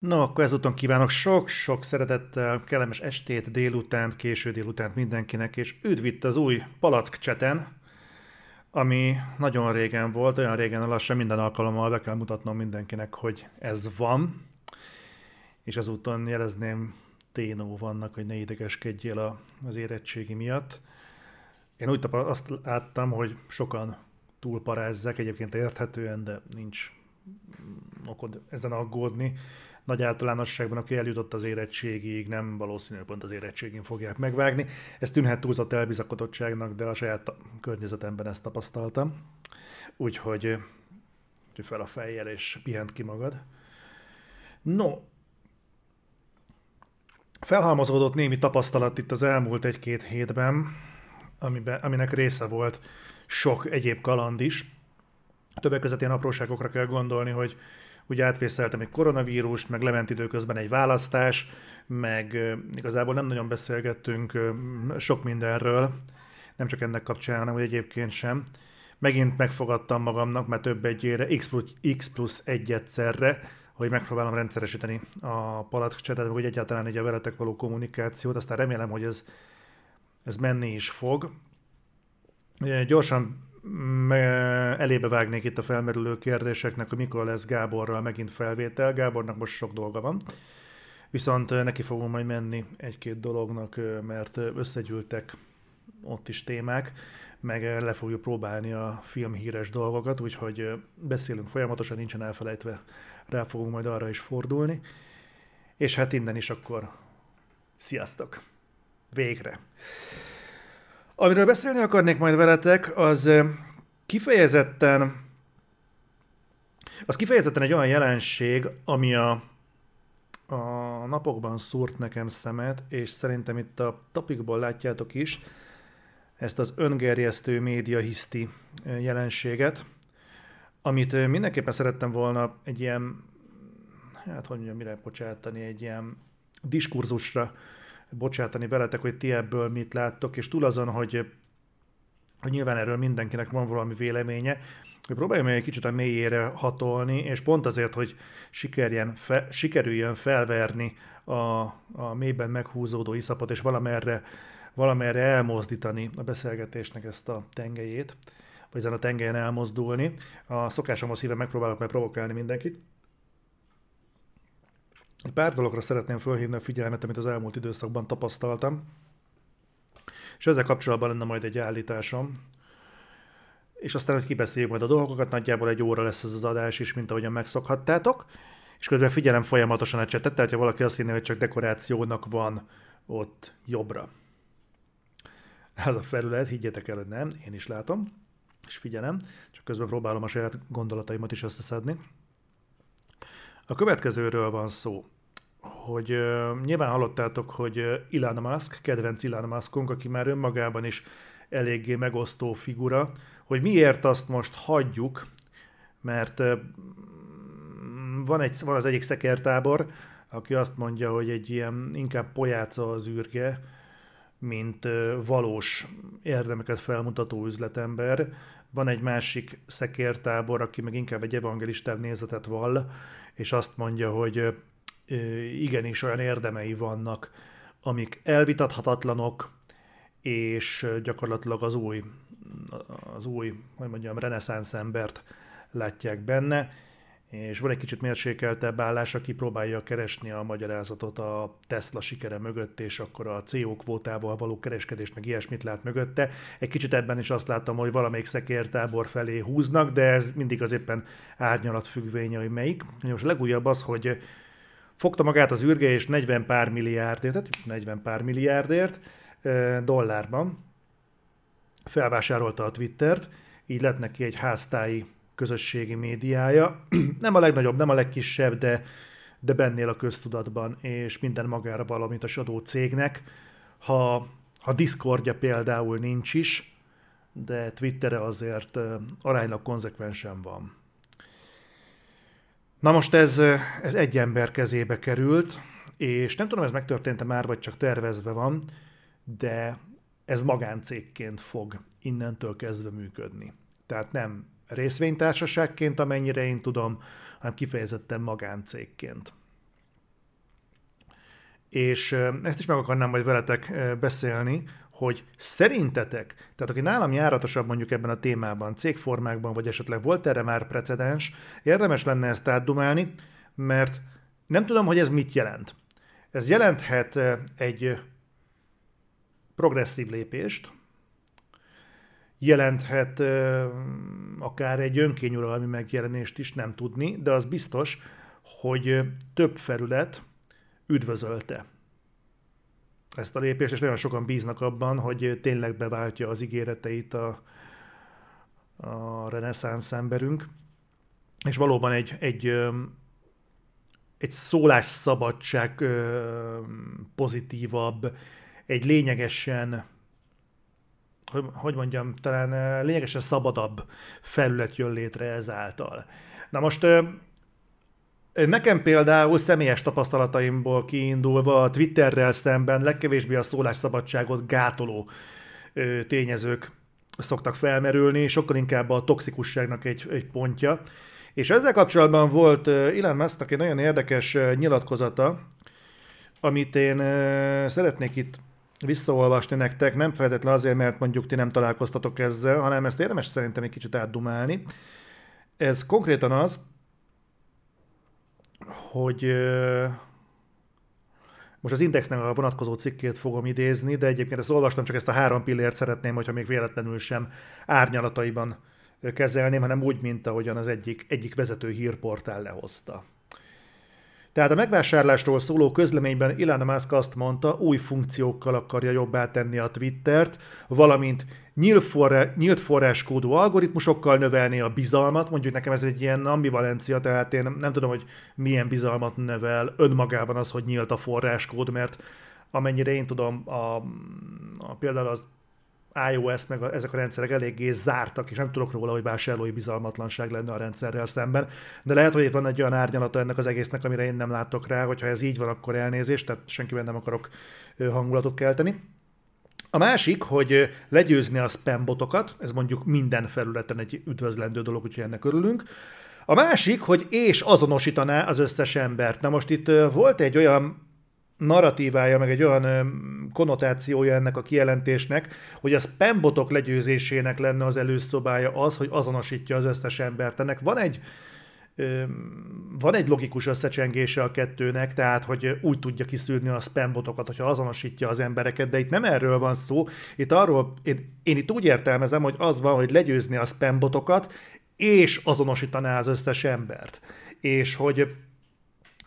No, akkor ezúton kívánok sok-sok szeretettel, kellemes estét, délutánt, késő délutánt mindenkinek, és üdv itt az új Palack cseten, ami nagyon régen volt, olyan régen lassan minden alkalommal be kell mutatnom mindenkinek, hogy ez van, és ezúton jelezném Ténó vannak, hogy ne idegeskedjél az érettségi miatt. Én úgy azt láttam, hogy sokan túlparázzák, egyébként érthetően, de nincs okod ezen aggódni nagy általánosságban, aki eljutott az érettségig, nem valószínű, pont az érettségén fogják megvágni. Ez tűnhet túlzott elbizakodottságnak, de a saját környezetemben ezt tapasztaltam. Úgyhogy fel a fejjel és pihent ki magad. No, felhalmozódott némi tapasztalat itt az elmúlt egy-két hétben, amiben, aminek része volt sok egyéb kaland is. Többek között ilyen apróságokra kell gondolni, hogy ugye átvészeltem egy koronavírust, meg lement időközben egy választás, meg igazából nem nagyon beszélgettünk sok mindenről, nem csak ennek kapcsán, hanem hogy egyébként sem. Megint megfogadtam magamnak, mert több egyére, x plusz, x plusz egy egyszerre, hogy megpróbálom rendszeresíteni a palackcsetet, vagy egyáltalán egy a veletek való kommunikációt, aztán remélem, hogy ez, ez menni is fog. Gyorsan elébe vágnék itt a felmerülő kérdéseknek, hogy mikor lesz Gáborral megint felvétel. Gábornak most sok dolga van, viszont neki fogom majd menni egy-két dolognak, mert összegyűltek ott is témák, meg le fogjuk próbálni a filmhíres dolgokat, úgyhogy beszélünk folyamatosan, nincsen elfelejtve, rá fogunk majd arra is fordulni. És hát innen is akkor sziasztok! Végre! Amiről beszélni akarnék majd veletek, az kifejezetten az kifejezetten egy olyan jelenség, ami a, a napokban szúrt nekem szemet, és szerintem itt a topikból látjátok is ezt az öngerjesztő média hiszti jelenséget, amit mindenképpen szerettem volna egy ilyen, hát hogy mondjam, mire bocsátani, egy ilyen diskurzusra bocsátani veletek, hogy ti ebből mit láttok, és túl azon, hogy, hogy nyilván erről mindenkinek van valami véleménye, hogy próbáljam egy kicsit a mélyére hatolni, és pont azért, hogy sikerjen fe, sikerüljön felverni a, a mélyben meghúzódó iszapot, és valamerre, valamerre elmozdítani a beszélgetésnek ezt a tengelyét, vagy ezen a tengelyen elmozdulni. A szokásomhoz híve megpróbálok meg provokálni mindenkit. Pár dologra szeretném fölhívni a figyelmet, amit az elmúlt időszakban tapasztaltam, és ezzel kapcsolatban lenne majd egy állításom, és aztán, hogy kibeszéljük majd a dolgokat, nagyjából egy óra lesz ez az adás is, mint ahogyan megszokhattátok, és közben figyelem folyamatosan a csetet, tehát ha valaki azt hinné, hogy csak dekorációnak van ott jobbra. Ez a felület, higgyetek el, hogy nem, én is látom, és figyelem, csak közben próbálom a saját gondolataimat is összeszedni. A következőről van szó, hogy nyilván hallottátok, hogy Elon Musk, kedvenc Elon Muskunk, aki már önmagában is eléggé megosztó figura, hogy miért azt most hagyjuk, mert van, egy, van az egyik szekertábor, aki azt mondja, hogy egy ilyen inkább pojáca az űrge, mint valós érdemeket felmutató üzletember. Van egy másik szekértábor, aki meg inkább egy evangelistább nézetet vall, és azt mondja, hogy igenis olyan érdemei vannak, amik elvitathatatlanok, és gyakorlatilag az új, az új, hogy mondjam, reneszánsz embert látják benne, és van egy kicsit mérsékeltebb állás, aki próbálja keresni a magyarázatot a Tesla sikere mögött, és akkor a CO kvótával való kereskedést, meg ilyesmit lát mögötte. Egy kicsit ebben is azt látom, hogy valamelyik szekértábor felé húznak, de ez mindig az éppen árnyalat függvénye, hogy melyik. Most a legújabb az, hogy fogta magát az űrge, és 40 pár milliárdért, tehát 40 pár milliárdért dollárban felvásárolta a Twittert, így lett neki egy háztáji közösségi médiája. nem a legnagyobb, nem a legkisebb, de, de bennél a köztudatban, és minden magára valamit a Shadow cégnek. Ha, ha Discordja például nincs is, de Twittere azért aránylag konzekvensen van. Na most ez, ez egy ember kezébe került, és nem tudom, ez megtörtént már, vagy csak tervezve van, de ez magáncégként fog innentől kezdve működni. Tehát nem részvénytársaságként, amennyire én tudom, hanem kifejezetten magáncégként. és ezt is meg akarnám majd veletek beszélni, hogy szerintetek, tehát aki nálam járatosabb mondjuk ebben a témában, cégformákban, vagy esetleg volt erre már precedens, érdemes lenne ezt átdumálni, mert nem tudom, hogy ez mit jelent. Ez jelenthet egy progresszív lépést, jelenthet akár egy önkényuralmi megjelenést is, nem tudni, de az biztos, hogy több felület üdvözölte ezt a lépést, és nagyon sokan bíznak abban, hogy tényleg beváltja az ígéreteit a, a reneszánsz emberünk, és valóban egy, egy, egy szólásszabadság pozitívabb, egy lényegesen hogy mondjam, talán lényegesen szabadabb felület jön létre ezáltal. Na most Nekem például személyes tapasztalataimból kiindulva a Twitterrel szemben legkevésbé a szólásszabadságot gátoló tényezők szoktak felmerülni, sokkal inkább a toxikusságnak egy, egy pontja. És ezzel kapcsolatban volt Elon Musknak egy nagyon érdekes nyilatkozata, amit én szeretnék itt visszaolvasni nektek, nem feltétlenül azért, mert mondjuk ti nem találkoztatok ezzel, hanem ezt érdemes szerintem egy kicsit átdumálni. Ez konkrétan az, hogy most az Indexnek a vonatkozó cikkét fogom idézni, de egyébként ezt olvastam, csak ezt a három pillért szeretném, hogyha még véletlenül sem árnyalataiban kezelném, hanem úgy, mint ahogyan az egyik, egyik vezető hírportál lehozta. Tehát a megvásárlásról szóló közleményben Elon Musk azt mondta, új funkciókkal akarja jobbá tenni a Twittert, valamint nyílt forráskódú algoritmusokkal növelni a bizalmat, mondjuk nekem ez egy ilyen ambivalencia, tehát én nem tudom, hogy milyen bizalmat növel önmagában az, hogy nyílt a forráskód, mert amennyire én tudom, a, a például az iOS, meg a, ezek a rendszerek eléggé zártak, és nem tudok róla, hogy vásárlói bizalmatlanság lenne a rendszerrel szemben. De lehet, hogy itt van egy olyan árnyalata ennek az egésznek, amire én nem látok rá, hogyha ez így van, akkor elnézést, tehát senkiben nem akarok hangulatot kelteni. A másik, hogy legyőzni a spambotokat, ez mondjuk minden felületen egy üdvözlendő dolog, úgyhogy ennek örülünk. A másik, hogy és azonosítaná az összes embert. Na most itt volt egy olyan narratívája, meg egy olyan konnotációja ennek a kijelentésnek, hogy a spambotok legyőzésének lenne az előszobája az, hogy azonosítja az összes embert. Ennek van egy van egy logikus összecsengése a kettőnek, tehát hogy úgy tudja kiszűrni a spambotokat, hogyha azonosítja az embereket, de itt nem erről van szó, itt arról, én, én itt úgy értelmezem, hogy az van, hogy legyőzni a spambotokat, és azonosítaná az összes embert. És hogy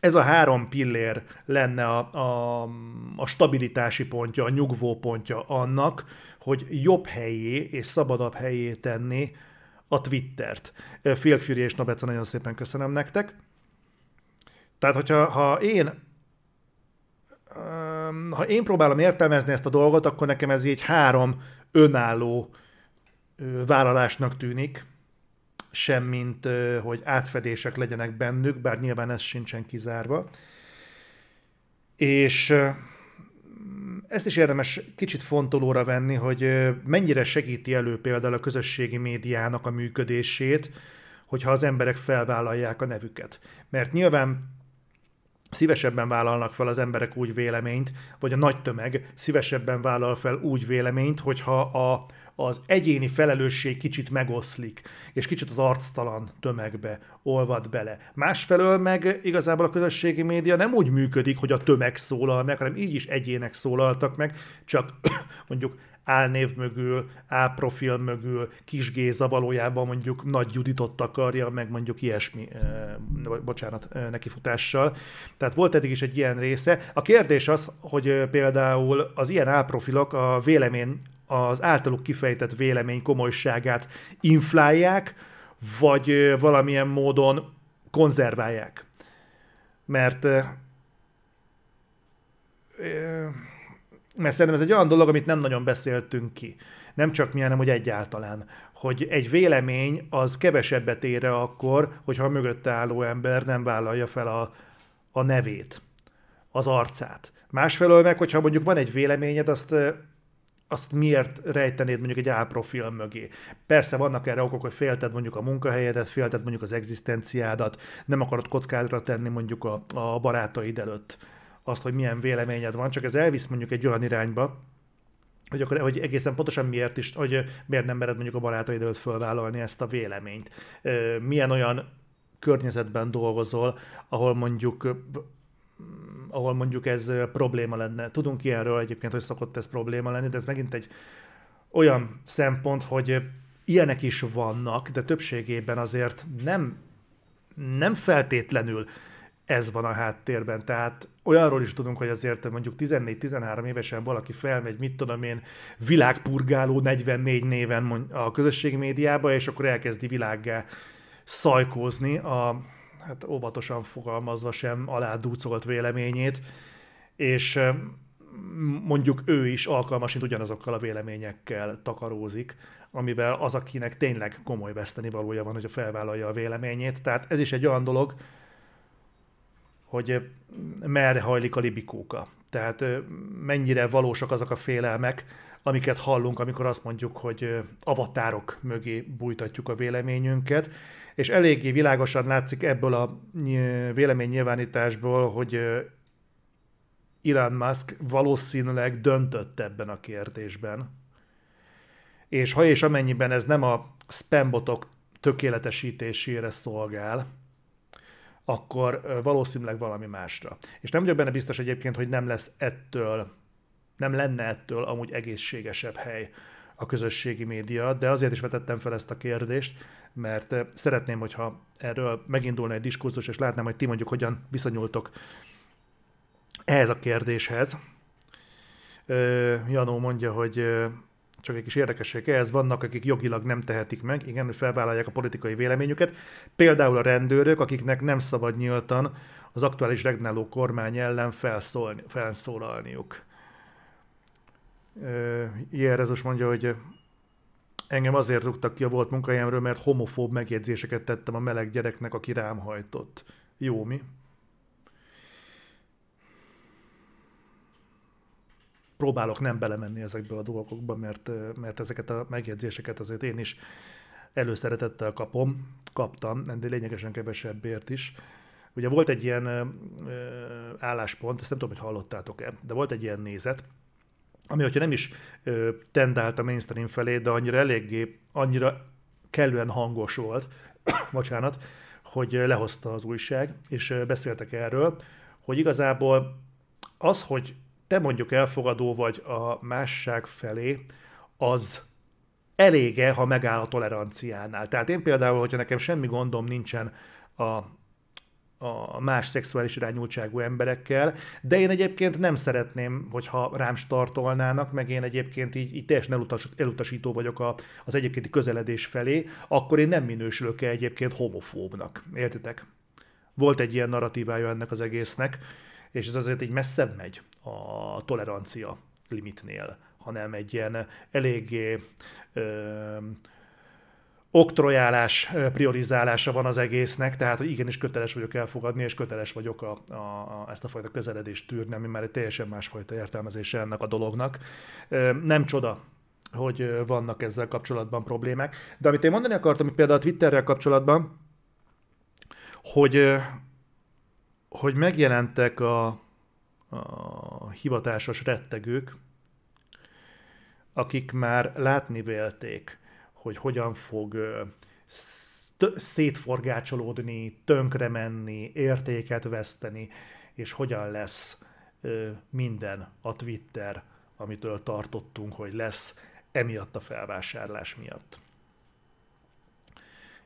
ez a három pillér lenne a, a, a stabilitási pontja, a nyugvó pontja annak, hogy jobb helyé és szabadabb helyé tenni a Twittert. Phil Fury és Nobeca, nagyon szépen köszönöm nektek. Tehát, hogyha ha én ha én próbálom értelmezni ezt a dolgot, akkor nekem ez így három önálló vállalásnak tűnik, semmint, hogy átfedések legyenek bennük, bár nyilván ez sincsen kizárva. És ezt is érdemes kicsit fontolóra venni, hogy mennyire segíti elő például a közösségi médiának a működését, hogyha az emberek felvállalják a nevüket. Mert nyilván szívesebben vállalnak fel az emberek úgy véleményt, vagy a nagy tömeg szívesebben vállal fel úgy véleményt, hogyha a, az egyéni felelősség kicsit megoszlik, és kicsit az arctalan tömegbe olvad bele. Másfelől meg igazából a közösségi média nem úgy működik, hogy a tömeg szólal meg, hanem így is egyének szólaltak meg, csak mondjuk álnév mögül, álprofil mögül, Kis Géza valójában mondjuk Nagy Juditot akarja, meg mondjuk ilyesmi, eh, bocsánat, eh, nekifutással. Tehát volt eddig is egy ilyen része. A kérdés az, hogy eh, például az ilyen álprofilok a vélemény az általuk kifejtett vélemény komolyságát inflálják, vagy valamilyen módon konzerválják. Mert mert szerintem ez egy olyan dolog, amit nem nagyon beszéltünk ki. Nem csak mi, hanem hogy egyáltalán. Hogy egy vélemény az kevesebbet ér akkor, hogyha a mögötte álló ember nem vállalja fel a, a nevét, az arcát. Másfelől meg, hogyha mondjuk van egy véleményed, azt azt miért rejtenéd mondjuk egy álprofil mögé. Persze vannak erre okok, hogy félted mondjuk a munkahelyedet, félted mondjuk az egzisztenciádat, nem akarod kockázatra tenni mondjuk a, a barátaid előtt azt, hogy milyen véleményed van, csak ez elvisz mondjuk egy olyan irányba, hogy, akkor, hogy egészen pontosan miért is, hogy miért nem mered mondjuk a barátaid előtt fölvállalni ezt a véleményt. Milyen olyan környezetben dolgozol, ahol mondjuk ahol mondjuk ez probléma lenne. Tudunk ilyenről egyébként, hogy szokott ez probléma lenni, de ez megint egy olyan szempont, hogy ilyenek is vannak, de többségében azért nem, nem feltétlenül ez van a háttérben. Tehát olyanról is tudunk, hogy azért mondjuk 14-13 évesen valaki felmegy, mit tudom én, világpurgáló 44 néven a közösségi médiába, és akkor elkezdi világgá szajkózni a, hát óvatosan fogalmazva sem aládúcolt véleményét, és mondjuk ő is alkalmasint ugyanazokkal a véleményekkel takarózik, amivel az, akinek tényleg komoly veszteni valója van, hogy felvállalja a véleményét. Tehát ez is egy olyan dolog, hogy merre hajlik a libikóka. Tehát mennyire valósak azok a félelmek, amiket hallunk, amikor azt mondjuk, hogy avatárok mögé bújtatjuk a véleményünket, és eléggé világosan látszik ebből a véleménynyilvánításból, hogy Elon Musk valószínűleg döntött ebben a kérdésben. És ha és amennyiben ez nem a spambotok tökéletesítésére szolgál, akkor valószínűleg valami másra. És nem vagyok benne biztos egyébként, hogy nem lesz ettől, nem lenne ettől amúgy egészségesebb hely a közösségi média, de azért is vetettem fel ezt a kérdést, mert szeretném, hogyha erről megindulna egy diskurzus, és látnám, hogy ti mondjuk hogyan viszonyultok ehhez a kérdéshez. Janó mondja, hogy csak egy kis érdekesség ehhez vannak, akik jogilag nem tehetik meg, igen, hogy felvállalják a politikai véleményüket. Például a rendőrök, akiknek nem szabad nyíltan az aktuális regnáló kormány ellen felszólni, felszólalniuk. Jérezus mondja, hogy engem azért rúgtak ki a volt munkahelyemről, mert homofób megjegyzéseket tettem a meleg gyereknek, aki rám hajtott. Jó, mi? próbálok nem belemenni ezekbe a dolgokba, mert, mert ezeket a megjegyzéseket azért én is előszeretettel kapom, kaptam, de lényegesen kevesebbért is. Ugye volt egy ilyen ö, álláspont, ezt nem tudom, hogy hallottátok-e, de volt egy ilyen nézet, ami, hogyha nem is ö, tendált a mainstream felé, de annyira eléggé, annyira kellően hangos volt, bocsánat, hogy lehozta az újság, és beszéltek erről, hogy igazából az, hogy te mondjuk elfogadó vagy a másság felé, az elége, ha megáll a toleranciánál. Tehát én például, hogyha nekem semmi gondom nincsen a, a más szexuális irányultságú emberekkel, de én egyébként nem szeretném, hogyha rám startolnának, meg én egyébként így, így teljesen elutas, elutasító vagyok a, az egyébkénti közeledés felé, akkor én nem minősülök -e egyébként homofóbnak. Értitek? Volt egy ilyen narratívája ennek az egésznek, és ez azért így messzebb megy a tolerancia limitnél, hanem egy ilyen eléggé ö, oktrojálás priorizálása van az egésznek, tehát hogy igenis köteles vagyok elfogadni, és köteles vagyok a, a, a, ezt a fajta közeledést tűrni, ami már egy teljesen másfajta értelmezése ennek a dolognak. Nem csoda, hogy vannak ezzel kapcsolatban problémák. De amit én mondani akartam, például a Twitterrel kapcsolatban, hogy, hogy megjelentek a, a hivatásos rettegők, akik már látni vélték, hogy hogyan fog szétforgácsolódni, tönkre menni, értéket veszteni, és hogyan lesz minden a Twitter, amitől tartottunk, hogy lesz, emiatt a felvásárlás miatt.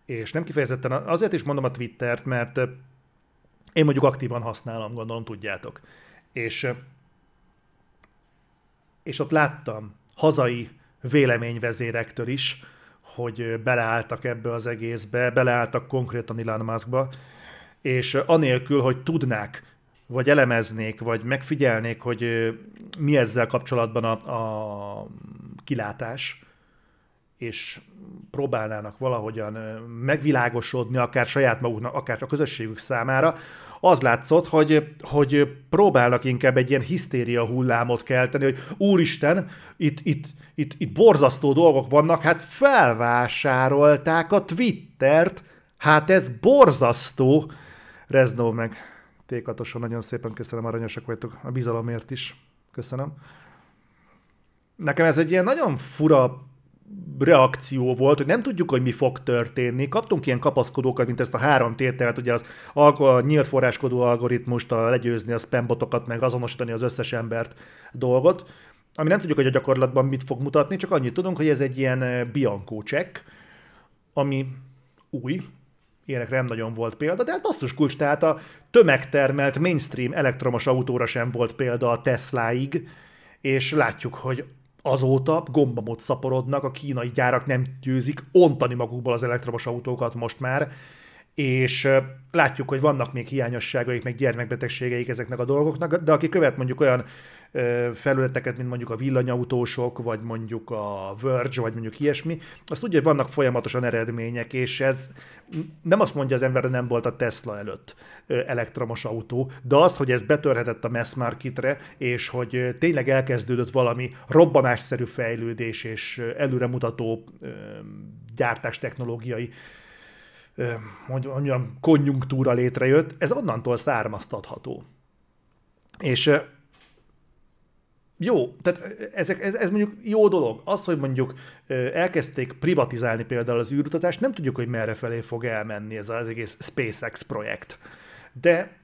És nem kifejezetten azért is mondom a Twittert, mert én mondjuk aktívan használom, gondolom tudjátok és, és ott láttam hazai véleményvezérektől is, hogy beleálltak ebbe az egészbe, beleálltak konkrétan Elon Muskba, és anélkül, hogy tudnák, vagy elemeznék, vagy megfigyelnék, hogy mi ezzel kapcsolatban a, a kilátás, és próbálnának valahogyan megvilágosodni, akár saját maguknak, akár a közösségük számára, az látszott, hogy, hogy próbálnak inkább egy ilyen hisztéria hullámot kelteni, hogy úristen, itt, itt, itt, itt borzasztó dolgok vannak, hát felvásárolták a Twittert, hát ez borzasztó. Reznó meg Tékatosan nagyon szépen köszönöm, aranyosak vagytok a bizalomért is. Köszönöm. Nekem ez egy ilyen nagyon fura reakció volt, hogy nem tudjuk, hogy mi fog történni. Kaptunk ilyen kapaszkodókat, mint ezt a három tételt, ugye az a nyílt forráskodó algoritmust, a legyőzni a spambotokat, meg azonosítani az összes embert dolgot, ami nem tudjuk, hogy a gyakorlatban mit fog mutatni, csak annyit tudunk, hogy ez egy ilyen eh, Bianco check, ami új, ilyenekre nem nagyon volt példa, de hát basszus kulcs, tehát a tömegtermelt mainstream elektromos autóra sem volt példa a Tesláig, és látjuk, hogy azóta gombamot szaporodnak, a kínai gyárak nem győzik ontani magukból az elektromos autókat most már, és látjuk, hogy vannak még hiányosságaik, meg gyermekbetegségeik ezeknek a dolgoknak, de aki követ mondjuk olyan felületeket, mint mondjuk a villanyautósok, vagy mondjuk a Verge, vagy mondjuk ilyesmi, azt tudja, hogy vannak folyamatosan eredmények, és ez nem azt mondja az ember, hogy nem volt a Tesla előtt elektromos autó, de az, hogy ez betörhetett a mass marketre, és hogy tényleg elkezdődött valami robbanásszerű fejlődés és előremutató gyártás technológiai mondjam, konjunktúra létrejött, ez onnantól származtatható. És jó, tehát ezek, ez, ez mondjuk jó dolog. Az, hogy mondjuk elkezdték privatizálni például az űrutazást, nem tudjuk, hogy merre felé fog elmenni ez az egész SpaceX projekt. De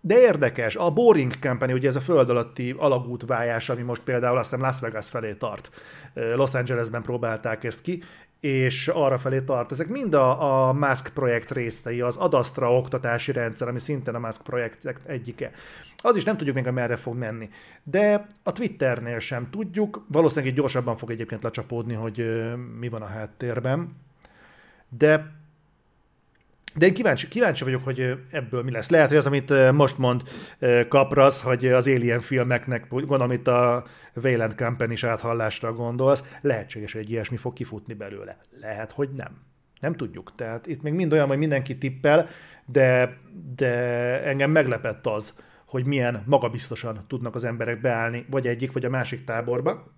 de érdekes, a Boring Company, ugye ez a föld alatti alagútvájás, ami most például azt hiszem Las Vegas felé tart. Los Angelesben próbálták ezt ki, és arra felé tart. Ezek mind a, a Musk projekt részei, az Adastra oktatási rendszer, ami szintén a Musk projekt egyike. Az is nem tudjuk még, merre fog menni. De a Twitternél sem tudjuk, valószínűleg gyorsabban fog egyébként lecsapódni, hogy mi van a háttérben. De de én kíváncsi, kíváncsi vagyok, hogy ebből mi lesz. Lehet, hogy az, amit most mond Kaprasz, hogy az Alien filmeknek, gondolom itt a Wayland Company is áthallásra gondolsz, lehetséges, hogy egy ilyesmi fog kifutni belőle. Lehet, hogy nem. Nem tudjuk. Tehát itt még mind olyan, hogy mindenki tippel, de, de engem meglepett az, hogy milyen magabiztosan tudnak az emberek beállni, vagy egyik, vagy a másik táborba.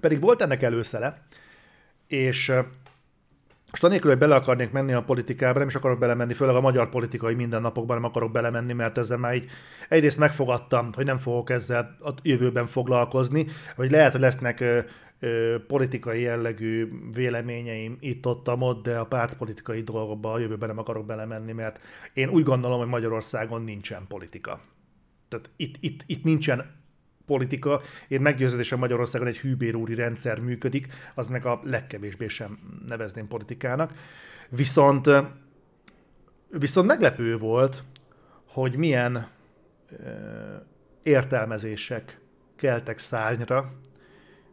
Pedig volt ennek előszele, és most anélkül, hogy bele akarnék menni a politikába, nem is akarok belemenni, főleg a magyar politikai mindennapokban nem akarok belemenni, mert ezzel már így egyrészt megfogadtam, hogy nem fogok ezzel a jövőben foglalkozni, hogy lehet, hogy lesznek ö, ö, politikai jellegű véleményeim itt-ott, ott, de a pártpolitikai dolgokba a jövőben nem akarok belemenni, mert én úgy gondolom, hogy Magyarországon nincsen politika. Tehát itt, itt, itt nincsen politika. Én meggyőződésem Magyarországon egy hűbérúri rendszer működik, az meg a legkevésbé sem nevezném politikának. Viszont, viszont meglepő volt, hogy milyen értelmezések keltek szárnyra,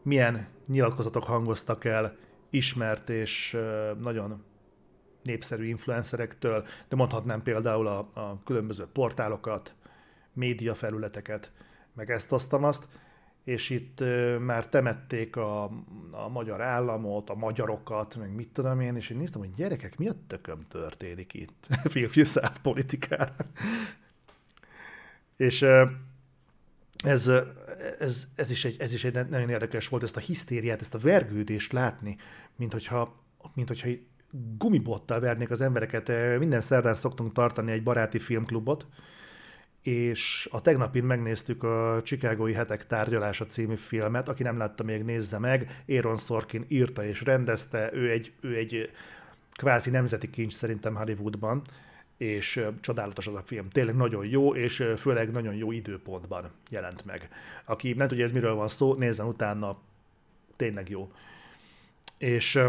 milyen nyilatkozatok hangoztak el ismert és nagyon népszerű influencerektől, de mondhatnám például a, a különböző portálokat, média felületeket, meg ezt, azt, azt, és itt már temették a, a magyar államot, a magyarokat, meg mit tudom én, és én néztem, hogy gyerekek, mi a tököm történik itt? Filmfűszált politikára. és ez, ez, ez, is egy, ez is egy nagyon érdekes volt, ezt a hisztériát, ezt a vergődést látni, mint hogyha, mint hogyha gumibottal vernék az embereket. Minden szerdán szoktunk tartani egy baráti filmklubot, és a tegnapin megnéztük a Chicagói Hetek tárgyalása című filmet, aki nem látta még, nézze meg. Aaron Sorkin írta és rendezte, ő egy, ő egy kvázi nemzeti kincs szerintem Hollywoodban, és csodálatos az a film. Tényleg nagyon jó, és főleg nagyon jó időpontban jelent meg. Aki nem tudja, ez miről van szó, nézzen utána, tényleg jó. És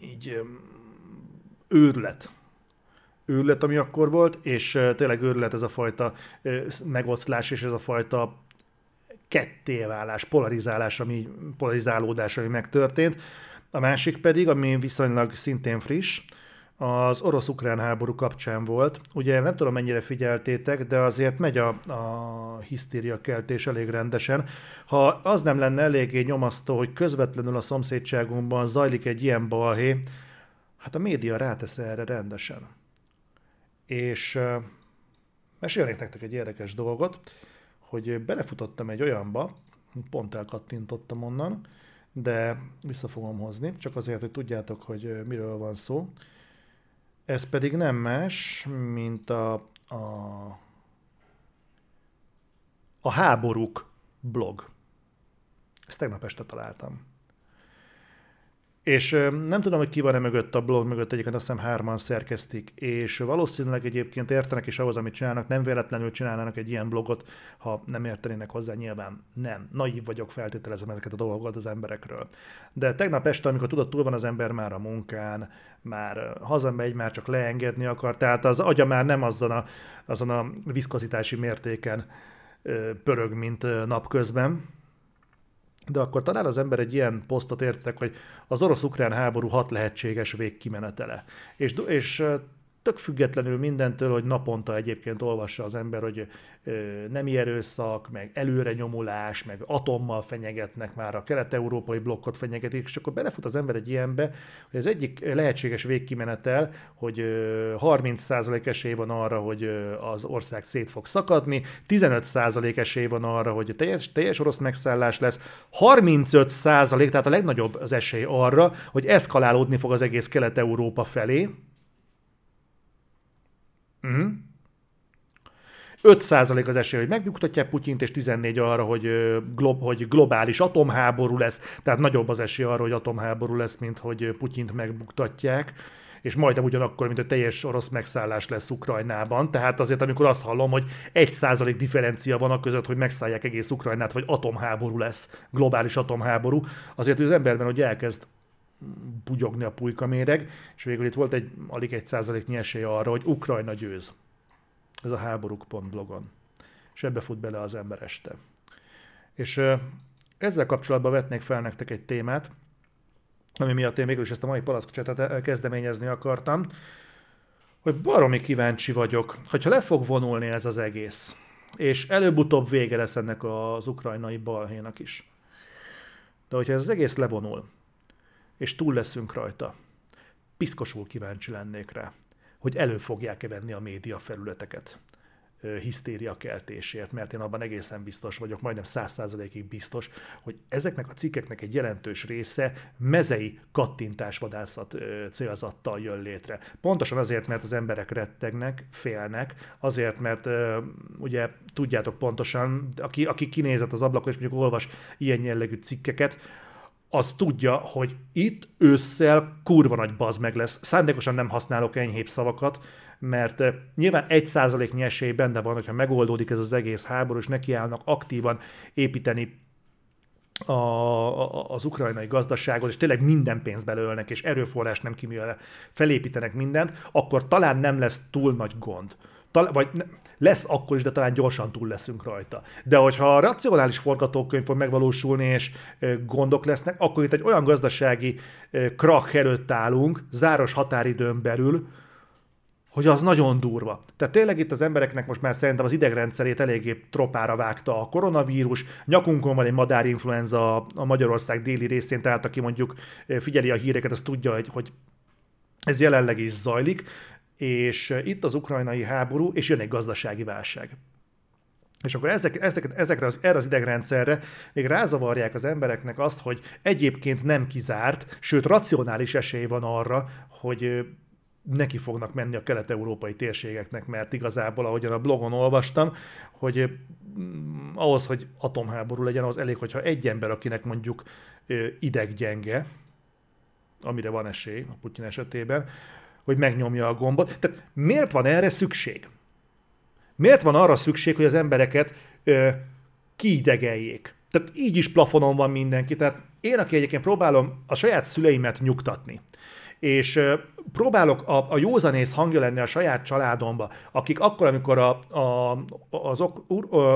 így őrület őrület, ami akkor volt, és tényleg őrület ez a fajta megoszlás, és ez a fajta kettéválás, polarizálás, ami, polarizálódás, ami megtörtént. A másik pedig, ami viszonylag szintén friss, az orosz-ukrán háború kapcsán volt. Ugye nem tudom, mennyire figyeltétek, de azért megy a, a hisztéria keltés elég rendesen. Ha az nem lenne eléggé nyomasztó, hogy közvetlenül a szomszédságunkban zajlik egy ilyen balhé, hát a média rátesz erre rendesen és mesélnék nektek egy érdekes dolgot, hogy belefutottam egy olyanba, pont elkattintottam onnan, de vissza fogom hozni, csak azért, hogy tudjátok, hogy miről van szó. Ez pedig nem más, mint a, a, a háborúk blog. Ezt tegnap este találtam. És nem tudom, hogy ki van-e mögött a blog mögött, egyébként azt hiszem hárman szerkesztik, és valószínűleg egyébként értenek is ahhoz, amit csinálnak, nem véletlenül csinálnának egy ilyen blogot, ha nem értenének hozzá, nyilván nem. Naív vagyok, feltételezem ezeket a dolgokat az emberekről. De tegnap este, amikor tudod, túl van az ember már a munkán, már hazamegy, már csak leengedni akar, tehát az agya már nem azon a, azon a viszkozitási mértéken pörög, mint napközben, de akkor talán az ember egy ilyen posztot értek, hogy az orosz-ukrán háború hat lehetséges végkimenetele. És, és tök függetlenül mindentől, hogy naponta egyébként olvassa az ember, hogy nemi erőszak, meg előre nyomulás, meg atommal fenyegetnek már, a kelet-európai blokkot fenyegetik, és akkor belefut az ember egy ilyenbe, hogy az egyik lehetséges végkimenetel, hogy 30% esély van arra, hogy az ország szét fog szakadni, 15% esély van arra, hogy teljes, teljes orosz megszállás lesz, 35% tehát a legnagyobb az esély arra, hogy eszkalálódni fog az egész Kelet-Európa felé, Uh-huh. Mhm. 5% az esély, hogy megbuktatják Putyint, és 14 arra, hogy, glo- hogy globális atomháború lesz, tehát nagyobb az esély arra, hogy atomháború lesz, mint hogy Putyint megbuktatják és majdnem ugyanakkor, mint a teljes orosz megszállás lesz Ukrajnában. Tehát azért, amikor azt hallom, hogy egy százalék differencia van a között, hogy megszállják egész Ukrajnát, vagy atomháború lesz, globális atomháború, azért az emberben, hogy elkezd bugyogni a pulykaméreg, és végül itt volt egy alig egy százaléknyi esély arra, hogy Ukrajna győz. Ez a háborúk.blogon. És ebbe fut bele az ember este. És ezzel kapcsolatban vetnék fel nektek egy témát, ami miatt én végül is ezt a mai palackcsetet kezdeményezni akartam, hogy baromi kíváncsi vagyok, hogyha le fog vonulni ez az egész, és előbb-utóbb vége lesz ennek az ukrajnai balhénak is. De hogyha ez az egész levonul, és túl leszünk rajta. Piszkosul kíváncsi lennék rá, hogy elő fogják-e venni a média felületeket hisztéria keltésért, mert én abban egészen biztos vagyok, majdnem száz százalékig biztos, hogy ezeknek a cikkeknek egy jelentős része mezei kattintásvadászat célzattal jön létre. Pontosan azért, mert az emberek rettegnek, félnek, azért, mert ugye tudjátok pontosan, aki, aki kinézett az ablakon és mondjuk olvas ilyen jellegű cikkeket, az tudja, hogy itt ősszel kurva nagy baz meg lesz. Szándékosan nem használok enyhébb szavakat, mert nyilván egy százaléknyi esély benne van, hogyha megoldódik ez az egész háború, és nekiállnak aktívan építeni a, a, az ukrajnai gazdaságot, és tényleg minden pénzt belőlnek, és erőforrás nem kiművel felépítenek mindent, akkor talán nem lesz túl nagy gond tal- vagy lesz akkor is, de talán gyorsan túl leszünk rajta. De hogyha a racionális forgatókönyv fog megvalósulni, és gondok lesznek, akkor itt egy olyan gazdasági krak előtt állunk, záros határidőn belül, hogy az nagyon durva. Tehát tényleg itt az embereknek most már szerintem az idegrendszerét eléggé tropára vágta a koronavírus, nyakunkon van egy madárinfluenza a Magyarország déli részén, tehát aki mondjuk figyeli a híreket, az tudja, hogy, ez jelenleg is zajlik és itt az ukrajnai háború, és jön egy gazdasági válság. És akkor ezek, ezek, ezekre az, erre az idegrendszerre még rázavarják az embereknek azt, hogy egyébként nem kizárt, sőt racionális esély van arra, hogy neki fognak menni a kelet-európai térségeknek, mert igazából, ahogyan a blogon olvastam, hogy ahhoz, hogy atomháború legyen, az elég, hogyha egy ember, akinek mondjuk ideggyenge, amire van esély a Putyin esetében, hogy megnyomja a gombot. Tehát miért van erre szükség? Miért van arra szükség, hogy az embereket ö, kiidegeljék? Tehát így is plafonon van mindenki. Tehát én, aki egyébként próbálom a saját szüleimet nyugtatni, és ö, próbálok a, a józanész hangja lenni a saját családomba, akik akkor, amikor a, a, az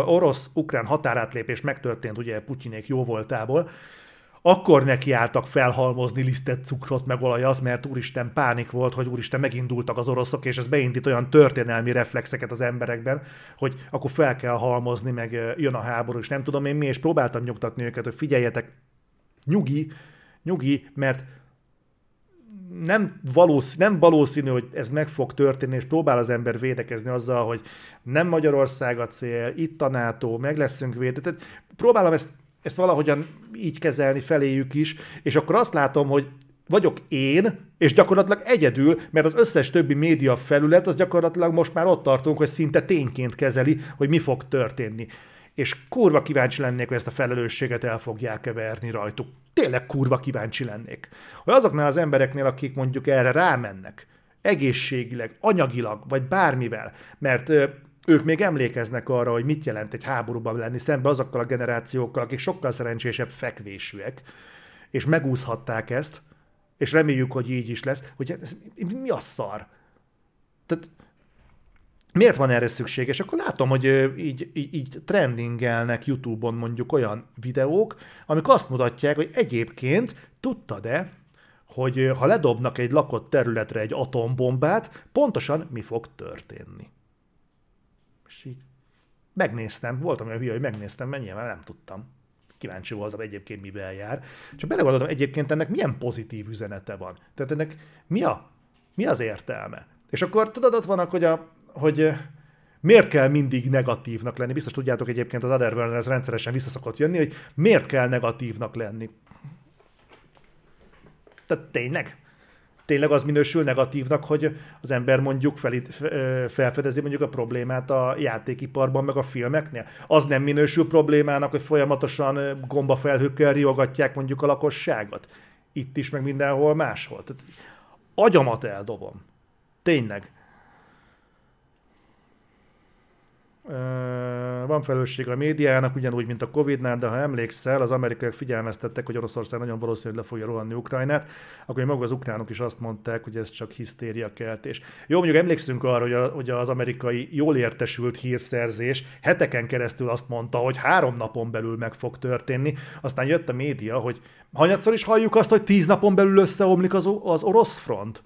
orosz-ukrán határátlépés megtörtént, ugye Putyinék jó voltából, akkor nekiálltak felhalmozni lisztet cukrot meg olajat, mert úristen pánik volt, hogy úristen megindultak az oroszok, és ez beindít olyan történelmi reflexeket az emberekben, hogy akkor fel kell halmozni, meg jön a háború, és nem tudom én mi, és próbáltam nyugtatni őket, hogy figyeljetek, nyugi, nyugi, mert nem, valószínű, nem valószínű, hogy ez meg fog történni, és próbál az ember védekezni azzal, hogy nem Magyarország a cél, itt a NATO, meg leszünk védve. Tehát próbálom ezt ezt valahogyan így kezelni feléjük is, és akkor azt látom, hogy vagyok én, és gyakorlatilag egyedül, mert az összes többi média felület, az gyakorlatilag most már ott tartunk, hogy szinte tényként kezeli, hogy mi fog történni. És kurva kíváncsi lennék, hogy ezt a felelősséget el fogják keverni rajtuk. Tényleg kurva kíváncsi lennék. Hogy azoknál az embereknél, akik mondjuk erre rámennek, egészségileg, anyagilag, vagy bármivel, mert ők még emlékeznek arra, hogy mit jelent egy háborúban lenni szembe azokkal a generációkkal, akik sokkal szerencsésebb fekvésűek, és megúszhatták ezt, és reméljük, hogy így is lesz, hogy ez, mi a szar? Tehát miért van erre szükség? És akkor látom, hogy így, így, így trendingelnek YouTube-on mondjuk olyan videók, amik azt mutatják, hogy egyébként tudtad-e, hogy ha ledobnak egy lakott területre egy atombombát, pontosan mi fog történni. És így megnéztem, voltam olyan hülye, hogy megnéztem, mert nem tudtam. Kíváncsi voltam egyébként, mivel jár. Csak belegondoltam egyébként ennek milyen pozitív üzenete van. Tehát ennek mi, a, mi az értelme? És akkor tudod, ott vannak, hogy, a, hogy miért kell mindig negatívnak lenni. Biztos tudjátok egyébként az Otherworld ez rendszeresen visszaszokott jönni, hogy miért kell negatívnak lenni. Tehát tényleg? Tényleg az minősül negatívnak, hogy az ember mondjuk fel, felfedezi mondjuk a problémát a játékiparban, meg a filmeknél? Az nem minősül problémának, hogy folyamatosan gombafelhőkkel riogatják mondjuk a lakosságot? Itt is, meg mindenhol máshol. Tehát agyamat eldobom. Tényleg. Van felelősség a médiának, ugyanúgy, mint a Covid-nál, de ha emlékszel, az amerikaiak figyelmeztettek, hogy Oroszország nagyon valószínű, hogy le fogja rohanni Ukrajnát, akkor maga az ukránok is azt mondták, hogy ez csak hisztéria keltés. Jó, mondjuk emlékszünk arra, hogy, a, hogy az amerikai jól értesült hírszerzés heteken keresztül azt mondta, hogy három napon belül meg fog történni, aztán jött a média, hogy hanyatszor is halljuk azt, hogy tíz napon belül összeomlik az, az orosz front.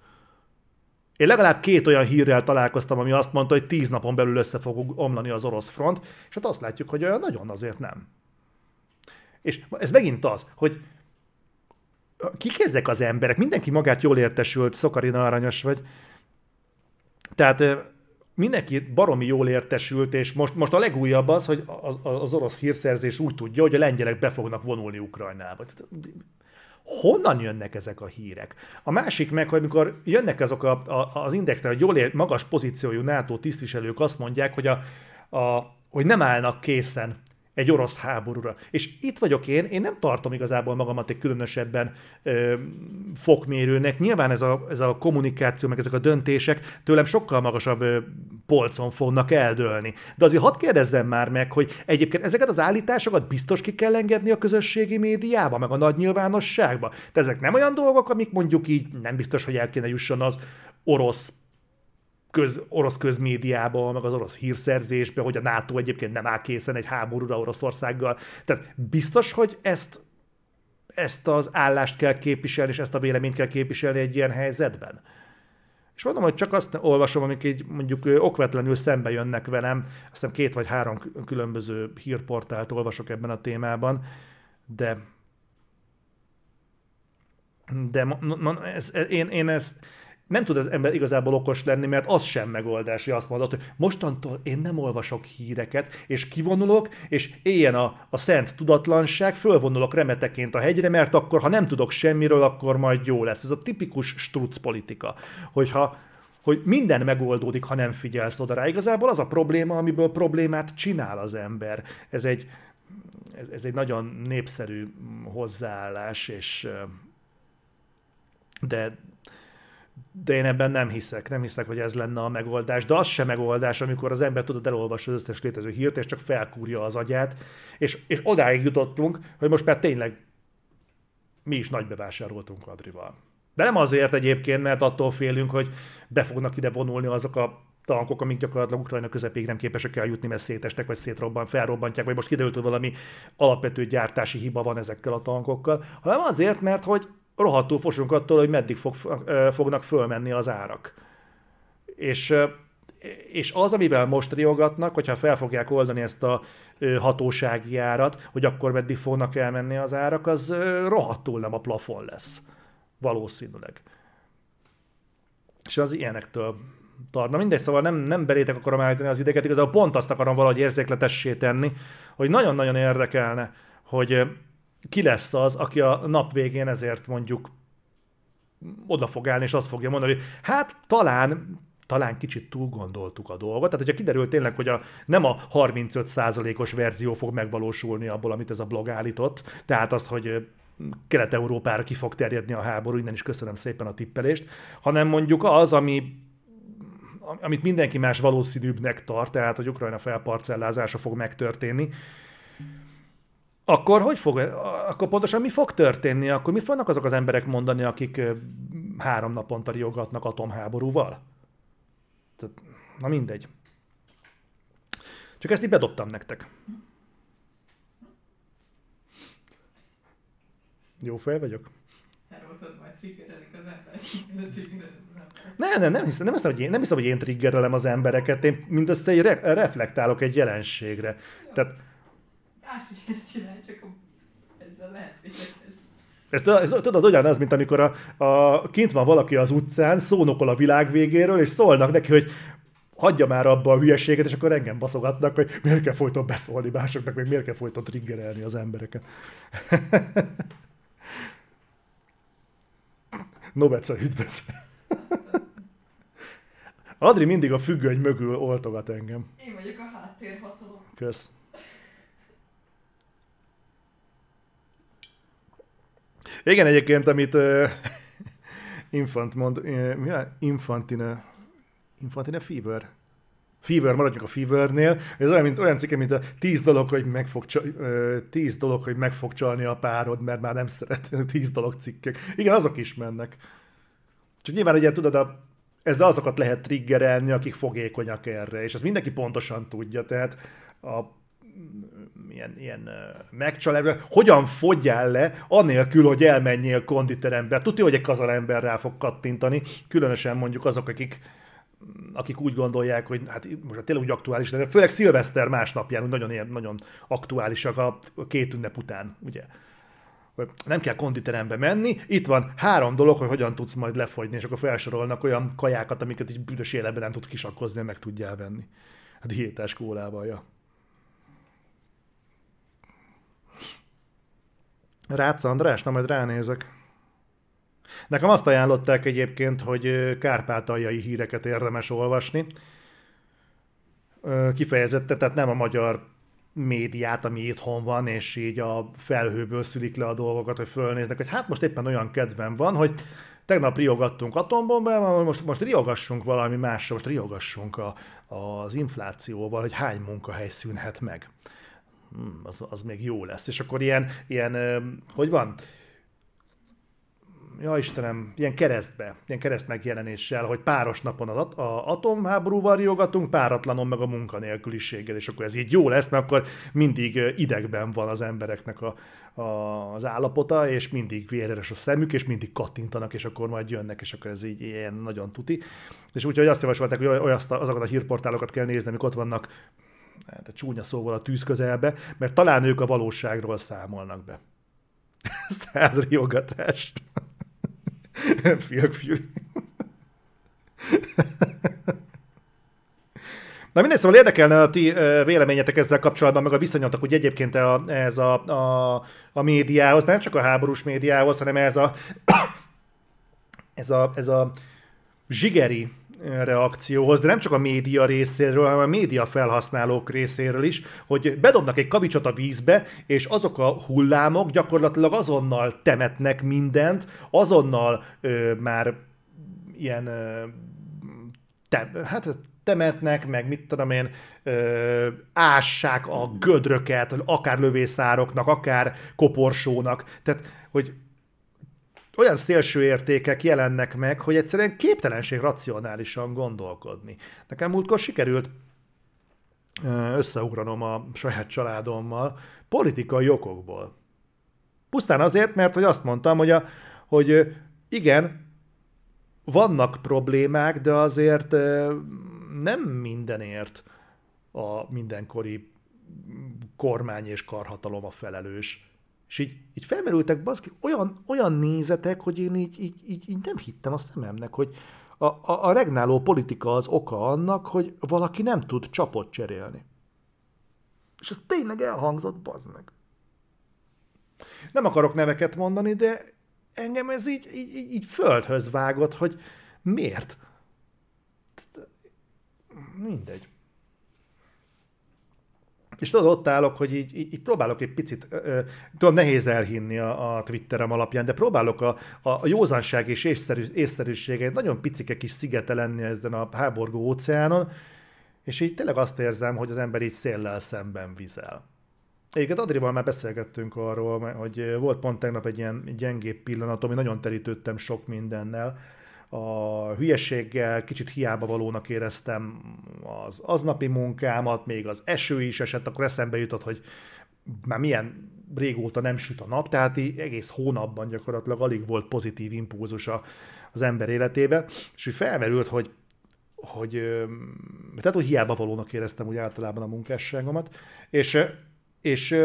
Én legalább két olyan hírrel találkoztam, ami azt mondta, hogy tíz napon belül össze fog omlani az orosz front, és hát azt látjuk, hogy olyan nagyon azért nem. És ez megint az, hogy kik ezek az emberek? Mindenki magát jól értesült, Szokarina aranyos vagy. Tehát mindenki baromi jól értesült, és most, most a legújabb az, hogy az orosz hírszerzés úgy tudja, hogy a lengyelek be fognak vonulni Ukrajnába honnan jönnek ezek a hírek? A másik meg, hogy amikor jönnek azok a, a, az indexnek, hogy jól ér, magas pozíciójú NATO tisztviselők azt mondják, hogy, a, a, hogy nem állnak készen egy orosz háborúra. És itt vagyok én, én nem tartom igazából magamat egy különösebben ö, fokmérőnek. Nyilván ez a, ez a kommunikáció, meg ezek a döntések tőlem sokkal magasabb ö, polcon fognak eldőlni. De azért hadd kérdezzem már meg, hogy egyébként ezeket az állításokat biztos ki kell engedni a közösségi médiába, meg a nagy nyilvánosságba. Tehát ezek nem olyan dolgok, amik mondjuk így nem biztos, hogy el kéne jusson az orosz köz, orosz közmédiába, meg az orosz hírszerzésbe, hogy a NATO egyébként nem áll készen egy háborúra Oroszországgal. Tehát biztos, hogy ezt, ezt az állást kell képviselni, és ezt a véleményt kell képviselni egy ilyen helyzetben? És mondom, hogy csak azt olvasom, amik így mondjuk okvetlenül szembe jönnek velem, aztán két vagy három különböző hírportált olvasok ebben a témában, de de ez, én, én ezt nem tud az ember igazából okos lenni, mert az sem megoldás, hogy azt mondod, hogy mostantól én nem olvasok híreket, és kivonulok, és éljen a, a szent tudatlanság, fölvonulok remeteként a hegyre, mert akkor, ha nem tudok semmiről, akkor majd jó lesz. Ez a tipikus struc politika, hogyha hogy minden megoldódik, ha nem figyelsz oda rá. Igazából az a probléma, amiből problémát csinál az ember. Ez egy, ez, ez egy nagyon népszerű hozzáállás, és de, de én ebben nem hiszek, nem hiszek, hogy ez lenne a megoldás. De az sem megoldás, amikor az ember tudod elolvasni az összes létező hírt, és csak felkúrja az agyát, és, és odáig jutottunk, hogy most már tényleg mi is nagy bevásároltunk Adrival. De nem azért egyébként, mert attól félünk, hogy be fognak ide vonulni azok a tankok, amik gyakorlatilag Ukrajna közepéig nem képesek eljutni, mert szétestek, vagy szétrobban, felrobbantják, vagy most kiderült, hogy valami alapvető gyártási hiba van ezekkel a tankokkal, hanem azért, mert hogy rohadtul fosunk attól, hogy meddig fog, fognak fölmenni az árak. És, és az, amivel most riogatnak, hogyha fel fogják oldani ezt a hatósági árat, hogy akkor meddig fognak elmenni az árak, az rohadtul nem a plafon lesz. Valószínűleg. És az ilyenektől tartna. Mindegy, szóval nem, nem belétek akarom állítani az ideket, igazából pont azt akarom valahogy érzékletessé tenni, hogy nagyon-nagyon érdekelne, hogy ki lesz az, aki a nap végén ezért mondjuk oda fog állni, és azt fogja mondani, hogy hát talán talán kicsit túl gondoltuk a dolgot. Tehát, hogyha kiderül tényleg, hogy a, nem a 35%-os verzió fog megvalósulni abból, amit ez a blog állított, tehát az, hogy Kelet-Európára ki fog terjedni a háború, innen is köszönöm szépen a tippelést, hanem mondjuk az, ami amit mindenki más valószínűbbnek tart, tehát hogy Ukrajna felparcellázása fog megtörténni, akkor hogy fog, akkor pontosan mi fog történni? Akkor mit fognak azok az emberek mondani, akik három naponta riogatnak atomháborúval? Tehát, na mindegy. Csak ezt így bedobtam nektek. Jó fej vagyok? Nem, nem, nem hiszem, nem hiszem, hogy én, nem hiszem, hogy én triggerelem az embereket, én mindössze re- reflektálok egy jelenségre. Jó. Tehát, Más is ezt csinál, csak ezzel lehet ez, ez, tudod, ugyanaz, mint amikor a, a, kint van valaki az utcán, szónokol a világ végéről, és szólnak neki, hogy hagyja már abba a hülyeséget, és akkor engem baszogatnak, hogy miért kell folyton beszólni másoknak, meg miért kell folyton triggerelni az embereket. Nobeca üdvözl. Adri mindig a függöny mögül oltogat engem. Én vagyok a háttérhatalom. Kösz. Igen, egyébként, amit uh, Infant mond, uh, mi a? Infantine, Infantine Fever? Fever, maradjunk a Fevernél. Ez olyan, mint, olyan cikke, mint a tíz dolog, hogy meg fog, tíz dolog, hogy meg fog csalni a párod, mert már nem szeret tíz dolog cikkek. Igen, azok is mennek. Csak nyilván ugye tudod, a, ezzel azokat lehet triggerelni, akik fogékonyak erre, és ezt mindenki pontosan tudja, tehát a ilyen, ilyen megcsalás, hogyan fogyjál le, anélkül, hogy elmenjél konditerembe. Tudja, hogy egy kazal ember rá fog kattintani, különösen mondjuk azok, akik akik úgy gondolják, hogy hát most tényleg úgy aktuális, de főleg szilveszter másnapján, úgy nagyon, nagyon aktuálisak a két ünnep után, ugye nem kell konditerembe menni, itt van három dolog, hogy hogyan tudsz majd lefogyni, és akkor felsorolnak olyan kajákat, amiket egy büdös életben nem tudsz kisakkozni, meg tudjál venni. A diétás kólával, ja. Rácz András, na majd ránézek. Nekem azt ajánlották egyébként, hogy kárpátaljai híreket érdemes olvasni. Kifejezetten, tehát nem a magyar médiát, ami itthon van, és így a felhőből szülik le a dolgokat, hogy fölnéznek, hogy hát most éppen olyan kedvem van, hogy tegnap riogattunk atombombával, most, most riogassunk valami másra, most riogassunk a, az inflációval, hogy hány munkahely szűnhet meg hmm, az, az még jó lesz. És akkor ilyen, ilyen hogy van, ja Istenem, ilyen keresztbe, ilyen kereszt megjelenéssel, hogy páros napon az at- a atomháborúval riogatunk, páratlanon meg a munkanélküliséggel, és akkor ez így jó lesz, mert akkor mindig idegben van az embereknek a, a, az állapota, és mindig véreres a szemük, és mindig kattintanak, és akkor majd jönnek, és akkor ez így ilyen nagyon tuti. És úgyhogy azt javasolták, hogy olyaszt, azokat a hírportálokat kell nézni, amik ott vannak hát a csúnya szóval a tűz közelbe, mert talán ők a valóságról számolnak be. Száz riogatás. Fiak Fury. Na mindegy, szóval érdekelne a ti véleményetek ezzel kapcsolatban, meg a viszonyatok, hogy egyébként ez a, a, a médiához, nem csak a háborús médiához, hanem ez a, ez a, ez a zsigeri reakcióhoz, de nem csak a média részéről, hanem a média felhasználók részéről is, hogy bedobnak egy kavicsot a vízbe, és azok a hullámok gyakorlatilag azonnal temetnek mindent, azonnal ö, már ilyen ö, te, hát temetnek, meg mit tudom én, ö, ássák a gödröket, akár lövészároknak, akár koporsónak. Tehát, hogy olyan szélső értékek jelennek meg, hogy egyszerűen képtelenség racionálisan gondolkodni. Nekem múltkor sikerült összeugranom a saját családommal politikai okokból. Pusztán azért, mert hogy azt mondtam, hogy, a, hogy igen, vannak problémák, de azért nem mindenért a mindenkori kormány és karhatalom a felelős. És így, így felmerültek baszki, olyan, olyan nézetek, hogy én így, így, így, így nem hittem a szememnek, hogy a, a, a regnáló politika az oka annak, hogy valaki nem tud csapot cserélni. És ez tényleg elhangzott, bazd meg. Nem akarok neveket mondani, de engem ez így, így, így, földhöz vágott, hogy miért? Mindegy. És tudod, ott állok, hogy így, így, így próbálok egy picit, ö, tudom, nehéz elhinni a, a Twitterem alapján, de próbálok a, a, a józanság és észszerű, észszerűsége egy nagyon picike kis szigete lenni ezen a háborgó óceánon, és így tényleg azt érzem, hogy az ember így széllel szemben vizel. Egyébként Adrival már beszélgettünk arról, hogy volt pont tegnap egy ilyen gyengébb pillanat, ami nagyon terítődtem sok mindennel, a hülyeséggel, kicsit hiába valónak éreztem az aznapi munkámat, még az eső is esett, akkor eszembe jutott, hogy már milyen régóta nem süt a nap, tehát így egész hónapban gyakorlatilag alig volt pozitív impulzus az ember életébe, és úgy felmerült, hogy hogy, tehát, hogy hiába valónak éreztem úgy általában a munkásságomat, és, és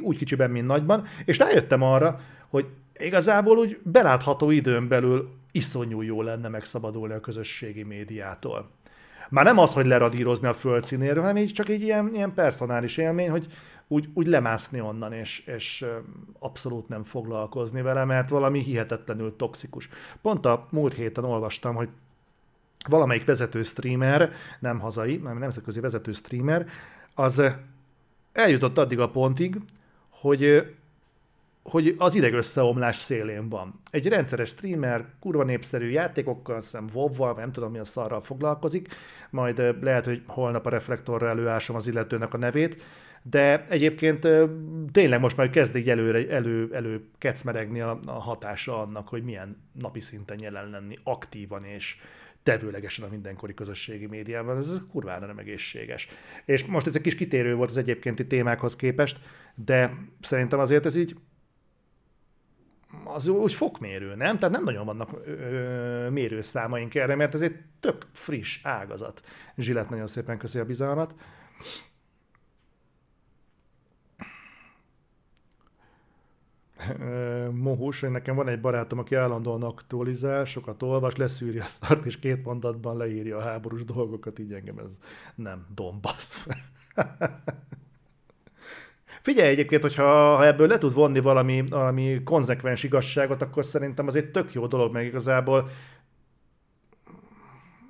úgy kicsiben, mint nagyban, és rájöttem arra, hogy igazából úgy belátható időn belül iszonyú jó lenne megszabadulni a közösségi médiától. Már nem az, hogy leradírozni a földszínéről, hanem így csak egy ilyen, ilyen personális élmény, hogy úgy, úgy lemászni onnan, és, és abszolút nem foglalkozni vele, mert valami hihetetlenül toxikus. Pont a múlt héten olvastam, hogy valamelyik vezető streamer, nem hazai, nem nemzetközi vezető streamer, az eljutott addig a pontig, hogy hogy az idegösszeomlás szélén van. Egy rendszeres streamer, kurva népszerű játékokkal, szem wow nem tudom mi a szarral foglalkozik, majd lehet, hogy holnap a reflektorra előásom az illetőnek a nevét, de egyébként tényleg most már kezd egy elő, elő, elő kecmeregni a, a hatása annak, hogy milyen napi szinten jelen lenni aktívan és tevőlegesen a mindenkori közösségi médiában, ez kurvára nem egészséges. És most ez egy kis kitérő volt az egyébkénti témákhoz képest, de szerintem azért ez így az úgy fokmérő, nem? Tehát nem nagyon vannak ö, mérőszámaink erre, mert ez egy tök friss ágazat. Zsillet nagyon szépen köszi a bizalmat. Mohus, hogy nekem van egy barátom, aki állandóan aktualizál, sokat olvas, leszűri a szart, és két mondatban leírja a háborús dolgokat, így engem ez nem dombasz. Figyelj egyébként, hogyha ha ebből le tud vonni valami, valami konzekvens igazságot, akkor szerintem az egy tök jó dolog, meg igazából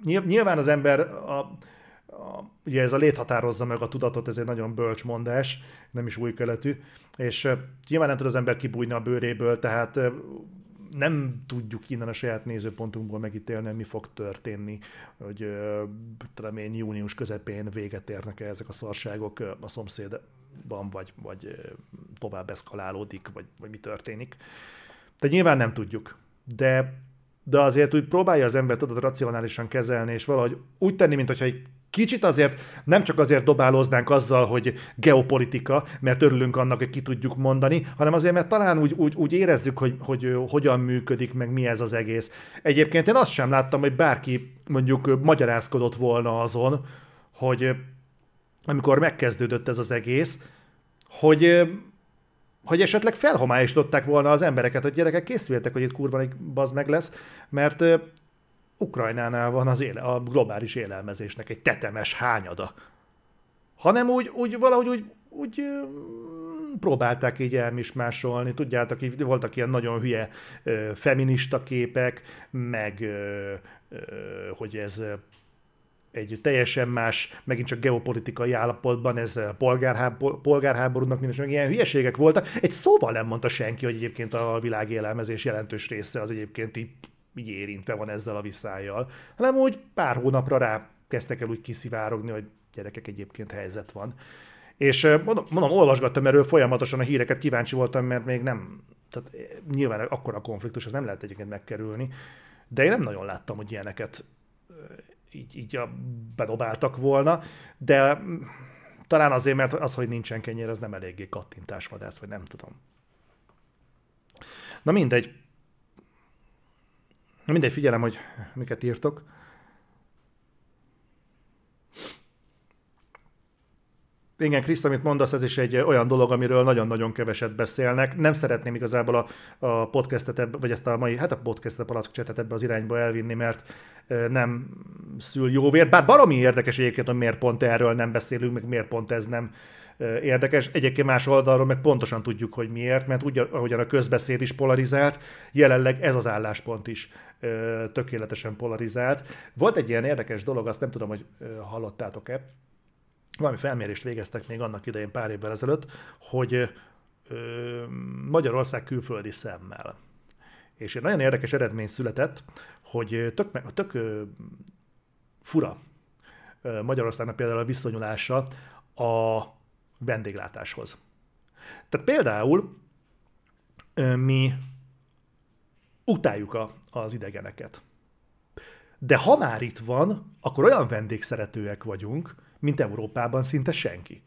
nyilván az ember a, a, ugye ez a lét meg a tudatot, ez egy nagyon bölcs mondás, nem is új keletű, és nyilván nem tud az ember kibújni a bőréből, tehát nem tudjuk innen a saját nézőpontunkból megítélni, mi fog történni, hogy tudom én, június közepén véget érnek -e ezek a szarságok a szomszédban, vagy, vagy tovább eszkalálódik, vagy, vagy mi történik. De nyilván nem tudjuk. De de azért úgy próbálja az ember tudod racionálisan kezelni, és valahogy úgy tenni, mintha egy kicsit azért nem csak azért dobálóznánk azzal, hogy geopolitika, mert örülünk annak, hogy ki tudjuk mondani, hanem azért, mert talán úgy, úgy, úgy érezzük, hogy, hogy hogyan működik, meg mi ez az egész. Egyébként én azt sem láttam, hogy bárki mondjuk magyarázkodott volna azon, hogy amikor megkezdődött ez az egész, hogy hogy esetleg felhomályosították volna az embereket, hogy gyerekek készüljetek, hogy itt kurva baz meg lesz, mert Ukrajnánál van az éle, a globális élelmezésnek egy tetemes hányada. Hanem úgy, úgy valahogy úgy, úgy próbálták így elmismásolni. Tudjátok, így voltak ilyen nagyon hülye ö, feminista képek, meg hogy ez egy teljesen más, megint csak geopolitikai állapotban, ez polgárháború, polgárháborúnak minőség, ilyen hülyeségek voltak. Egy szóval nem mondta senki, hogy egyébként a világ élelmezés jelentős része az egyébként így így érintve van ezzel a viszályjal, hanem úgy pár hónapra rá kezdtek el úgy kiszivárogni, hogy gyerekek egyébként helyzet van. És mondom, mondom, olvasgattam erről folyamatosan a híreket, kíváncsi voltam, mert még nem, tehát nyilván akkor a konfliktus, az nem lehet egyébként megkerülni, de én nem nagyon láttam, hogy ilyeneket így, így bedobáltak volna, de talán azért, mert az, hogy nincsen kenyér, az nem eléggé kattintásvadász, vagy nem tudom. Na mindegy, mindegy, figyelem, hogy miket írtok. Igen, Krisz, amit mondasz, ez is egy olyan dolog, amiről nagyon-nagyon keveset beszélnek. Nem szeretném igazából a, a podcastet, vagy ezt a mai, hát a podcastet, a csetet ebbe az irányba elvinni, mert nem szül jó vért. Bár baromi érdekes egyébként, hogy miért pont erről nem beszélünk, meg miért pont ez nem érdekes. Egyébként más oldalról meg pontosan tudjuk, hogy miért, mert úgy, ahogyan a közbeszéd is polarizált, jelenleg ez az álláspont is tökéletesen polarizált. Volt egy ilyen érdekes dolog, azt nem tudom, hogy hallottátok-e, valami felmérést végeztek még annak idején pár évvel ezelőtt, hogy Magyarország külföldi szemmel. És egy nagyon érdekes eredmény született, hogy tök, tök fura Magyarországnak például a viszonyulása a vendéglátáshoz. Tehát például mi utáljuk a, az idegeneket. De ha már itt van, akkor olyan vendégszeretőek vagyunk, mint Európában szinte senki.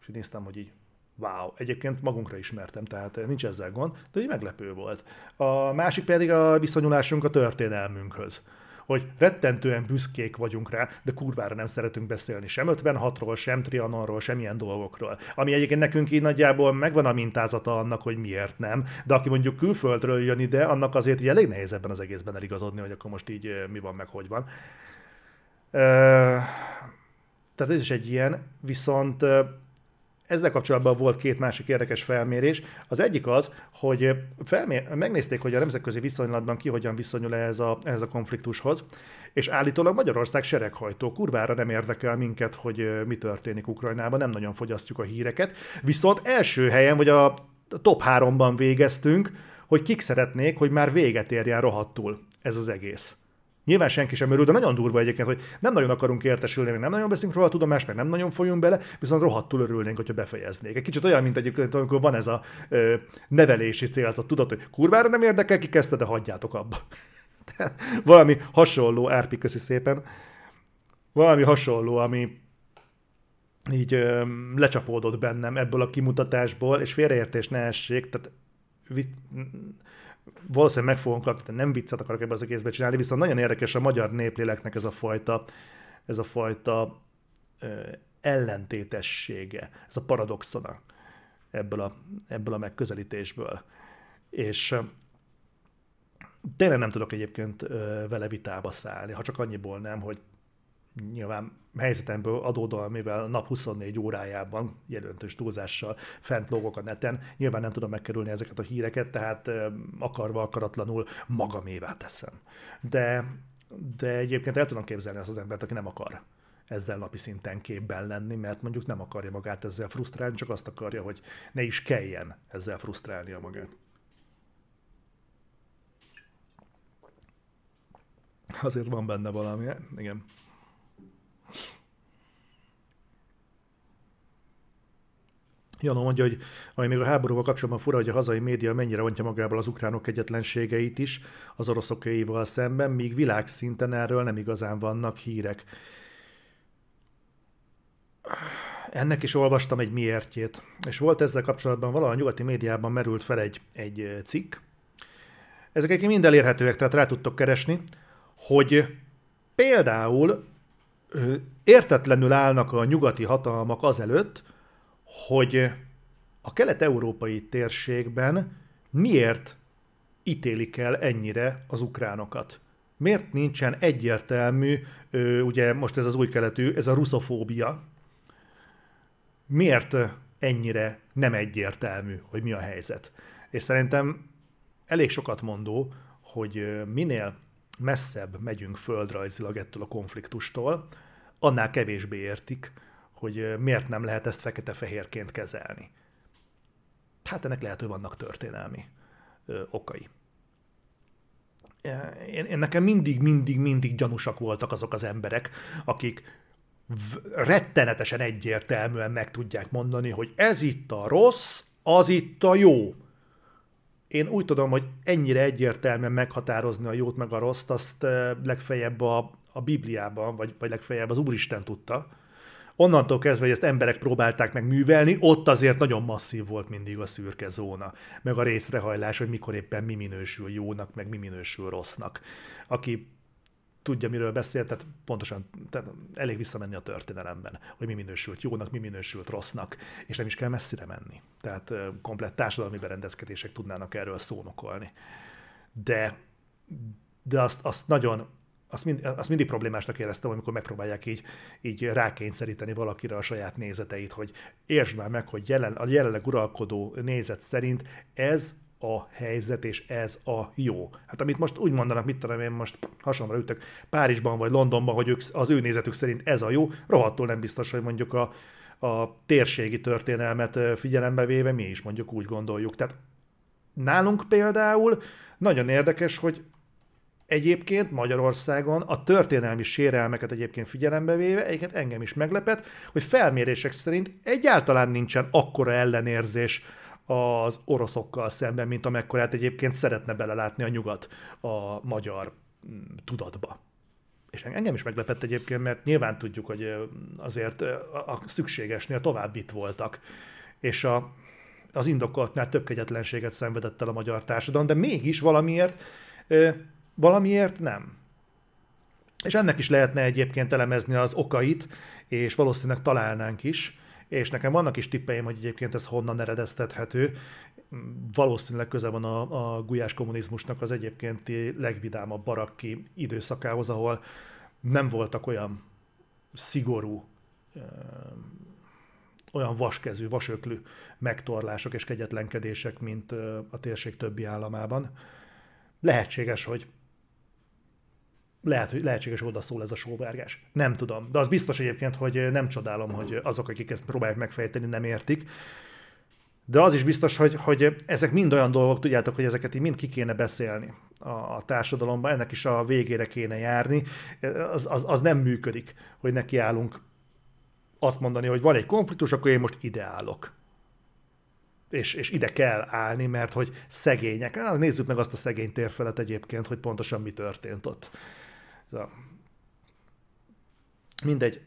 És néztem, hogy így wow, egyébként magunkra ismertem, tehát nincs ezzel gond, de így meglepő volt. A másik pedig a viszonyulásunk a történelmünkhöz hogy rettentően büszkék vagyunk rá, de kurvára nem szeretünk beszélni sem 56-ról, sem Trianonról, sem ilyen dolgokról. Ami egyébként nekünk így nagyjából megvan a mintázata annak, hogy miért nem, de aki mondjuk külföldről jön ide, annak azért így elég nehéz ebben az egészben eligazodni, hogy akkor most így mi van, meg hogy van. Tehát ez is egy ilyen, viszont ezzel kapcsolatban volt két másik érdekes felmérés. Az egyik az, hogy felmér, megnézték, hogy a nemzetközi viszonylatban ki hogyan viszonyul ehhez a, ehhez a konfliktushoz, és állítólag Magyarország sereghajtó. Kurvára nem érdekel minket, hogy mi történik Ukrajnában, nem nagyon fogyasztjuk a híreket. Viszont első helyen, vagy a top háromban végeztünk, hogy kik szeretnék, hogy már véget érjen rohadtul ez az egész. Nyilván senki sem örül, de nagyon durva egyébként, hogy nem nagyon akarunk értesülni, nem nagyon beszélünk róla a tudomást, meg nem nagyon folyunk bele, viszont rohadtul örülnénk, hogyha befejeznék. Egy kicsit olyan, mint egyébként, amikor van ez a ö, nevelési célzat, tudod, hogy kurvára nem érdekel, ki kezdte, de hagyjátok abba. Valami hasonló, Árpi, köszi szépen, valami hasonló, ami így ö, lecsapódott bennem ebből a kimutatásból, és félreértés ne essék, tehát valószínűleg meg fogunk kapni, nem viccet akarok ebbe az egészbe csinálni, viszont nagyon érdekes a magyar népléleknek ez a fajta, ez a fajta ö, ellentétessége, ez a paradoxona ebből a, ebből a megközelítésből. És tényleg nem tudok egyébként vele vitába szállni, ha csak annyiból nem, hogy nyilván helyzetemből adódóan, mivel nap 24 órájában jelentős túlzással fent lógok a neten, nyilván nem tudom megkerülni ezeket a híreket, tehát akarva akaratlanul magamévá teszem. De, de egyébként el tudom képzelni azt az embert, aki nem akar ezzel napi szinten képben lenni, mert mondjuk nem akarja magát ezzel frusztrálni, csak azt akarja, hogy ne is kelljen ezzel frusztrálnia magát. Azért van benne valami, igen. Janó mondja, hogy ami még a háborúval kapcsolatban fura, hogy a hazai média mennyire rontja magából az ukránok egyetlenségeit is az oroszokaival szemben, míg világszinten erről nem igazán vannak hírek. Ennek is olvastam egy miértjét, és volt ezzel kapcsolatban valahol a nyugati médiában merült fel egy, egy cikk. Ezek egyébként mind elérhetőek, tehát rá tudtok keresni, hogy például értetlenül állnak a nyugati hatalmak azelőtt, hogy a kelet-európai térségben miért ítélik el ennyire az ukránokat? Miért nincsen egyértelmű, ugye most ez az új keletű, ez a ruszofóbia, miért ennyire nem egyértelmű, hogy mi a helyzet? És szerintem elég sokat mondó, hogy minél messzebb megyünk földrajzilag ettől a konfliktustól, annál kevésbé értik, hogy miért nem lehet ezt fekete-fehérként kezelni. Hát ennek lehet, hogy vannak történelmi ö, okai. Én, én nekem mindig, mindig, mindig gyanúsak voltak azok az emberek, akik rettenetesen egyértelműen meg tudják mondani, hogy ez itt a rossz, az itt a jó. Én úgy tudom, hogy ennyire egyértelműen meghatározni a jót meg a rosszt, azt legfeljebb a, a Bibliában, vagy, vagy legfeljebb az Úristen tudta onnantól kezdve, hogy ezt emberek próbálták meg művelni, ott azért nagyon masszív volt mindig a szürke zóna, meg a részrehajlás, hogy mikor éppen mi minősül jónak, meg mi minősül rossznak. Aki tudja, miről beszél, tehát pontosan tehát elég visszamenni a történelemben, hogy mi minősült jónak, mi minősült rossznak, és nem is kell messzire menni. Tehát komplett társadalmi berendezkedések tudnának erről szónokolni. De, de azt, azt nagyon azt, mind, azt mindig problémásnak éreztem, amikor megpróbálják így, így rákényszeríteni valakire a saját nézeteit, hogy értsd már meg, hogy jelen, a jelenleg uralkodó nézet szerint ez a helyzet, és ez a jó. Hát amit most úgy mondanak, mit tudom én most hasonlóra ütök Párizsban vagy Londonban, hogy ők, az ő nézetük szerint ez a jó, rohadtul nem biztos, hogy mondjuk a, a térségi történelmet figyelembe véve mi is mondjuk úgy gondoljuk. Tehát nálunk például nagyon érdekes, hogy Egyébként Magyarországon a történelmi sérelmeket egyébként figyelembe véve, egyébként engem is meglepett, hogy felmérések szerint egyáltalán nincsen akkora ellenérzés az oroszokkal szemben, mint amekkorát egyébként szeretne belelátni a nyugat a magyar mm, tudatba. És engem is meglepett egyébként, mert nyilván tudjuk, hogy azért a szükségesnél tovább itt voltak. És a, az indokoltnál több kegyetlenséget szenvedett el a magyar társadalom, de mégis valamiért valamiért nem. És ennek is lehetne egyébként elemezni az okait, és valószínűleg találnánk is, és nekem vannak is tippeim, hogy egyébként ez honnan eredeztethető. Valószínűleg köze van a, a gulyás kommunizmusnak az egyébként legvidámabb barakki időszakához, ahol nem voltak olyan szigorú, olyan vaskezű, vasöklű megtorlások és kegyetlenkedések, mint a térség többi államában. Lehetséges, hogy lehet, hogy lehetséges oda szól ez a sóvárgás. Nem tudom. De az biztos egyébként, hogy nem csodálom, hogy azok, akik ezt próbálják megfejteni, nem értik. De az is biztos, hogy, hogy ezek mind olyan dolgok, tudjátok, hogy ezeket így mind ki kéne beszélni a, a társadalomban, ennek is a végére kéne járni. Az, az, az nem működik, hogy nekiállunk azt mondani, hogy van egy konfliktus, akkor én most ide állok. És, és ide kell állni, mert hogy szegények. Nézzük meg azt a szegény térfelet egyébként, hogy pontosan mi történt ott. Szóval. Mindegy.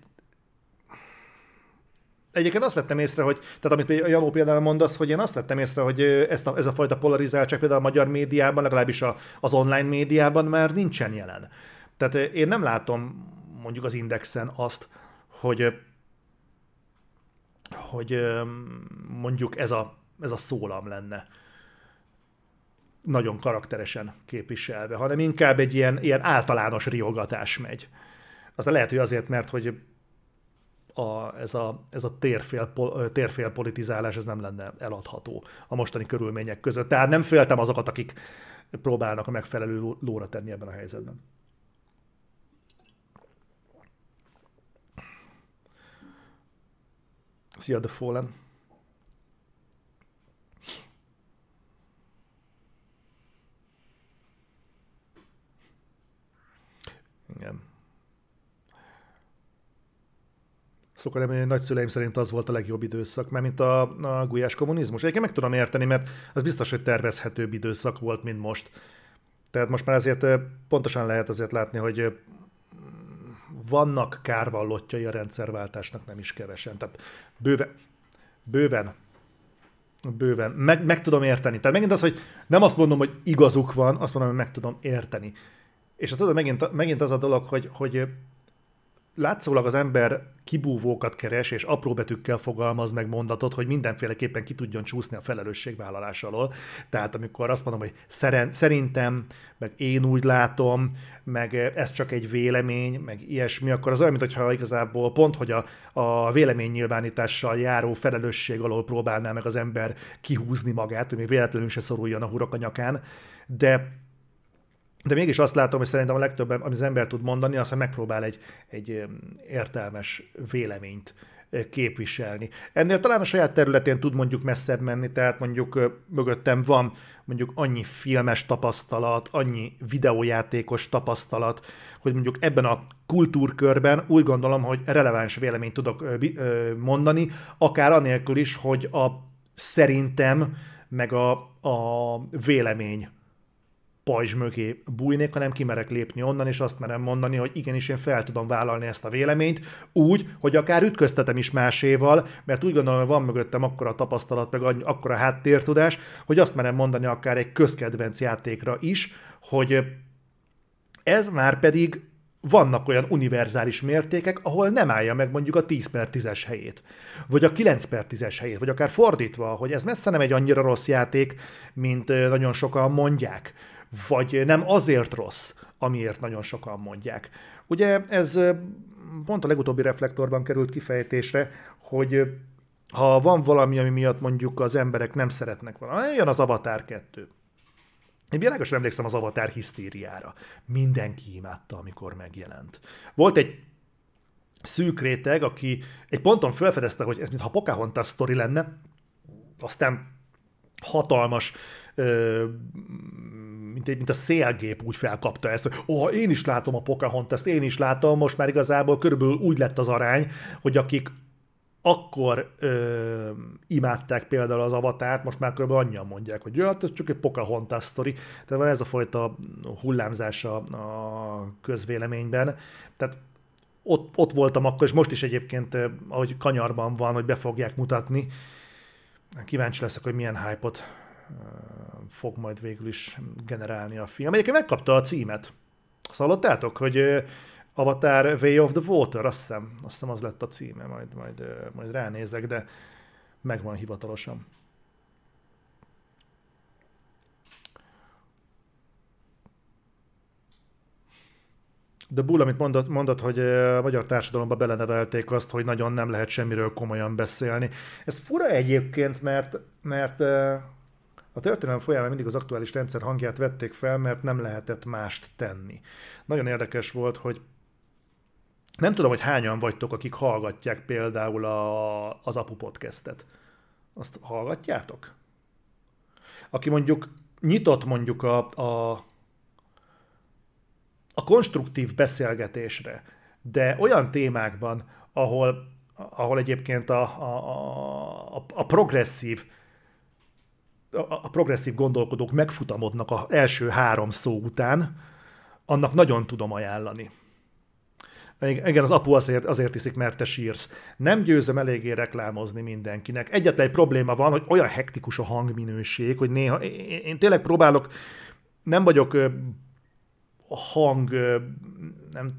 Egyébként azt vettem észre, hogy, tehát amit Janó például mondasz, hogy én azt vettem észre, hogy ezt a, ez a fajta polarizáltság például a magyar médiában, legalábbis a, az online médiában már nincsen jelen. Tehát én nem látom mondjuk az Indexen azt, hogy hogy mondjuk ez a, ez a szólam lenne nagyon karakteresen képviselve, hanem inkább egy ilyen, ilyen általános riogatás megy. Aztán lehet, hogy azért, mert hogy a, ez a, ez a térfél, térfél politizálás ez nem lenne eladható a mostani körülmények között. Tehát nem féltem azokat, akik próbálnak a megfelelő lóra tenni ebben a helyzetben. Szia, The Fallen! Igen. Szokott remélni, hogy nagyszüleim szerint az volt a legjobb időszak, mert mint a, a gulyás kommunizmus. Egyébként meg tudom érteni, mert az biztos, hogy tervezhetőbb időszak volt, mint most. Tehát most már azért pontosan lehet azért látni, hogy vannak kárvallottjai a rendszerváltásnak nem is kevesen. Tehát bőven, bőven, bőven. Meg, meg tudom érteni. Tehát megint az, hogy nem azt mondom, hogy igazuk van, azt mondom, hogy meg tudom érteni. És azt tudod, megint, megint az a dolog, hogy, hogy látszólag az ember kibúvókat keres, és apró betűkkel fogalmaz meg mondatot, hogy mindenféleképpen ki tudjon csúszni a felelősségvállalás alól. Tehát amikor azt mondom, hogy szerintem, meg én úgy látom, meg ez csak egy vélemény, meg ilyesmi, akkor az olyan, mintha igazából pont, hogy a, a véleménynyilvánítással járó felelősség alól próbálná meg az ember kihúzni magát, hogy még véletlenül se szoruljon a hurok a nyakán, de de mégis azt látom, hogy szerintem a legtöbb, amit az ember tud mondani, az, hogy megpróbál egy, egy értelmes véleményt képviselni. Ennél talán a saját területén tud mondjuk messzebb menni, tehát mondjuk mögöttem van mondjuk annyi filmes tapasztalat, annyi videójátékos tapasztalat, hogy mondjuk ebben a kultúrkörben úgy gondolom, hogy releváns véleményt tudok mondani, akár anélkül is, hogy a szerintem meg a, a vélemény pajzs mögé bújnék, hanem kimerek lépni onnan, és azt merem mondani, hogy igenis én fel tudom vállalni ezt a véleményt, úgy, hogy akár ütköztetem is máséval, mert úgy gondolom, hogy van mögöttem akkora tapasztalat, meg akkora háttértudás, hogy azt merem mondani akár egy közkedvenc játékra is, hogy ez már pedig vannak olyan univerzális mértékek, ahol nem állja meg mondjuk a 10 per 10-es helyét, vagy a 9 per 10-es helyét, vagy akár fordítva, hogy ez messze nem egy annyira rossz játék, mint nagyon sokan mondják vagy nem azért rossz, amiért nagyon sokan mondják. Ugye ez pont a legutóbbi reflektorban került kifejtésre, hogy ha van valami, ami miatt mondjuk az emberek nem szeretnek valami, jön az Avatar 2. Én világosan emlékszem az Avatar hisztériára. Mindenki imádta, amikor megjelent. Volt egy szűk réteg, aki egy ponton felfedezte, hogy ez mintha Pocahontas sztori lenne, aztán hatalmas, mint, egy, mint a szélgép úgy felkapta ezt, hogy oh, én is látom a Pocahontas, én is látom, most már igazából körülbelül úgy lett az arány, hogy akik akkor ö, imádták például az avatárt, most már kb. annyian mondják, hogy hát ez csak egy Pocahontas sztori. Tehát van ez a fajta hullámzása a közvéleményben. Tehát ott, ott voltam akkor, és most is egyébként, ahogy kanyarban van, hogy be fogják mutatni. Kíváncsi leszek, hogy milyen hype-ot fog majd végül is generálni a film. Egyébként megkapta a címet. Azt hallottátok, hogy Avatar Way of the Water, azt hiszem, azt hiszem az lett a címe, majd, majd, majd ránézek, de megvan hivatalosan. De Bull, amit mondott, mondott, hogy a magyar társadalomba belenevelték azt, hogy nagyon nem lehet semmiről komolyan beszélni. Ez fura egyébként, mert, mert a történelem folyamán mindig az aktuális rendszer hangját vették fel, mert nem lehetett mást tenni. Nagyon érdekes volt, hogy nem tudom, hogy hányan vagytok, akik hallgatják például a, az Apu podcastet. Azt hallgatjátok? Aki mondjuk nyitott mondjuk a, a, a konstruktív beszélgetésre, de olyan témákban, ahol, ahol egyébként a, a, a, a progresszív a, a progresszív gondolkodók megfutamodnak az első három szó után, annak nagyon tudom ajánlani. Igen, az apu azért, azért iszik, mert te sírsz. Nem győzöm eléggé reklámozni mindenkinek. Egyetlen egy probléma van, hogy olyan hektikus a hangminőség, hogy néha én, én tényleg próbálok, nem vagyok hang nem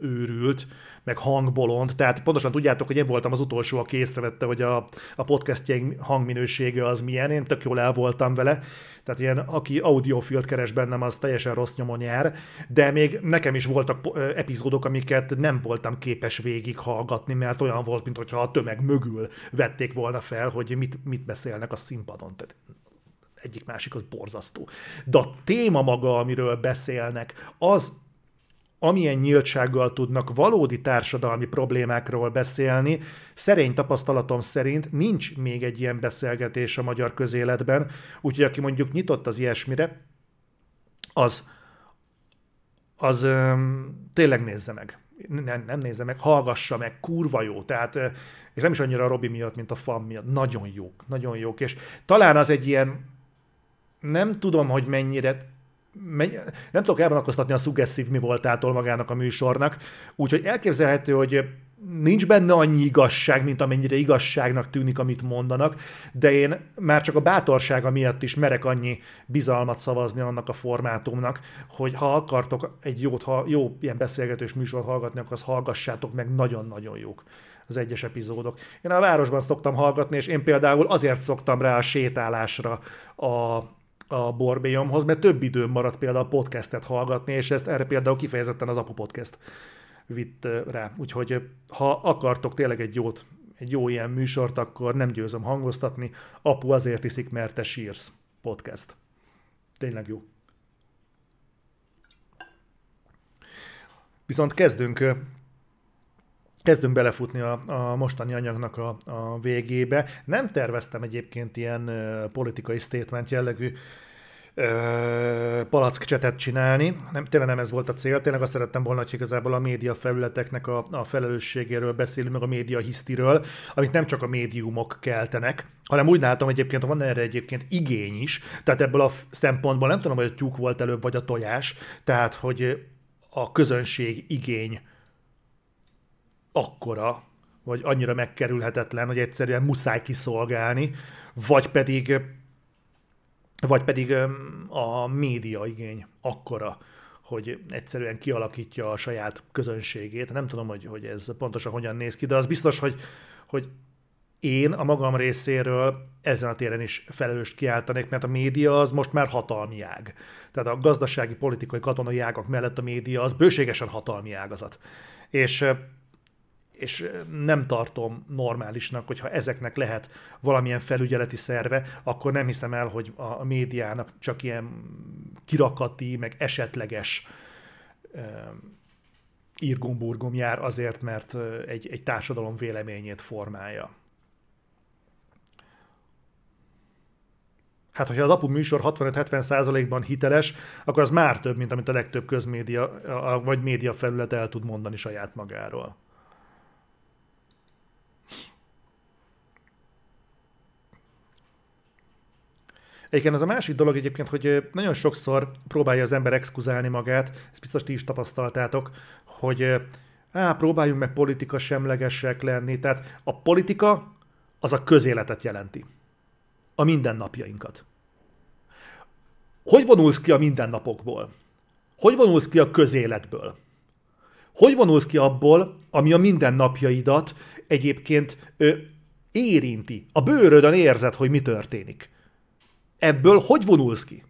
őrült, meg hangbolond, tehát pontosan tudjátok, hogy én voltam az utolsó, aki észrevette, hogy a, a podcastjeink hangminősége az milyen, én tök jól el voltam vele, tehát ilyen, aki audiofilt keres bennem, az teljesen rossz nyomon jár, de még nekem is voltak epizódok, amiket nem voltam képes végig hallgatni, mert olyan volt, mintha a tömeg mögül vették volna fel, hogy mit, mit beszélnek a színpadon. Tehát egyik másik az borzasztó. De a téma maga, amiről beszélnek, az amilyen nyíltsággal tudnak valódi társadalmi problémákról beszélni, szerény tapasztalatom szerint nincs még egy ilyen beszélgetés a magyar közéletben, úgyhogy aki mondjuk nyitott az ilyesmire, az, az öm, tényleg nézze meg. Nem, nem nézze meg, hallgassa meg, kurva jó. Tehát, és nem is annyira a Robi miatt, mint a fan miatt. Nagyon jók, nagyon jók. És talán az egy ilyen nem tudom, hogy mennyire nem tudok elvonatkoztatni a szuggesztív mi voltától magának a műsornak, úgyhogy elképzelhető, hogy nincs benne annyi igazság, mint amennyire igazságnak tűnik, amit mondanak, de én már csak a bátorsága miatt is merek annyi bizalmat szavazni annak a formátumnak, hogy ha akartok egy jót, ha jó ilyen beszélgetős műsor hallgatni, akkor azt hallgassátok meg, nagyon-nagyon jók az egyes epizódok. Én a városban szoktam hallgatni, és én például azért szoktam rá a sétálásra a a borbélyomhoz, mert több időm maradt például a podcastet hallgatni, és ezt erre például kifejezetten az Apu Podcast vitt rá. Úgyhogy ha akartok tényleg egy jót, egy jó ilyen műsort, akkor nem győzöm hangoztatni. Apu azért iszik, mert te sírsz. Podcast. Tényleg jó. Viszont kezdünk kezdünk belefutni a, a mostani anyagnak a, a végébe. Nem terveztem egyébként ilyen uh, politikai statement jellegű uh, palack csetet csinálni. Nem, tényleg nem ez volt a cél, tényleg azt szerettem volna, hogy igazából a média felületeknek a, a felelősségéről beszélünk, meg a média hisztiről, amit nem csak a médiumok keltenek, hanem úgy látom egyébként, van erre egyébként igény is, tehát ebből a szempontból nem tudom, hogy a tyúk volt előbb, vagy a tojás, tehát hogy a közönség igény akkora, vagy annyira megkerülhetetlen, hogy egyszerűen muszáj kiszolgálni, vagy pedig, vagy pedig a média igény akkora, hogy egyszerűen kialakítja a saját közönségét. Nem tudom, hogy, hogy ez pontosan hogyan néz ki, de az biztos, hogy, hogy én a magam részéről ezen a téren is felelőst kiáltanék, mert a média az most már hatalmi ág. Tehát a gazdasági, politikai, katonai ágak mellett a média az bőségesen hatalmi ágazat. És és nem tartom normálisnak, hogyha ezeknek lehet valamilyen felügyeleti szerve, akkor nem hiszem el, hogy a médiának csak ilyen kirakati, meg esetleges írgumburgum jár azért, mert egy, egy társadalom véleményét formálja. Hát, hogyha az apu műsor 65-70 százalékban hiteles, akkor az már több, mint amit a legtöbb közmédia vagy média felület el tud mondani saját magáról. Egyébként az a másik dolog egyébként, hogy nagyon sokszor próbálja az ember exkuzálni magát, ezt biztos ti is tapasztaltátok, hogy á, próbáljunk meg politika semlegesek lenni. Tehát a politika az a közéletet jelenti. A mindennapjainkat. Hogy vonulsz ki a mindennapokból? Hogy vonulsz ki a közéletből? Hogy vonulsz ki abból, ami a mindennapjaidat egyébként ö, érinti? A bőrödön érzed, hogy mi történik. Ebből hogy vonulsz ki?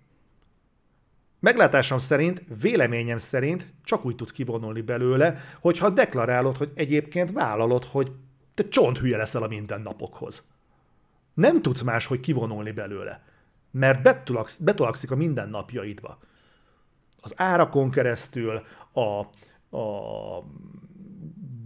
Meglátásom szerint, véleményem szerint csak úgy tudsz kivonulni belőle, hogyha deklarálod, hogy egyébként vállalod, hogy te csont hülye leszel a mindennapokhoz. Nem tudsz más, hogy kivonulni belőle, mert betolaksz, betolakszik a mindennapjaidba. Az árakon keresztül, a, a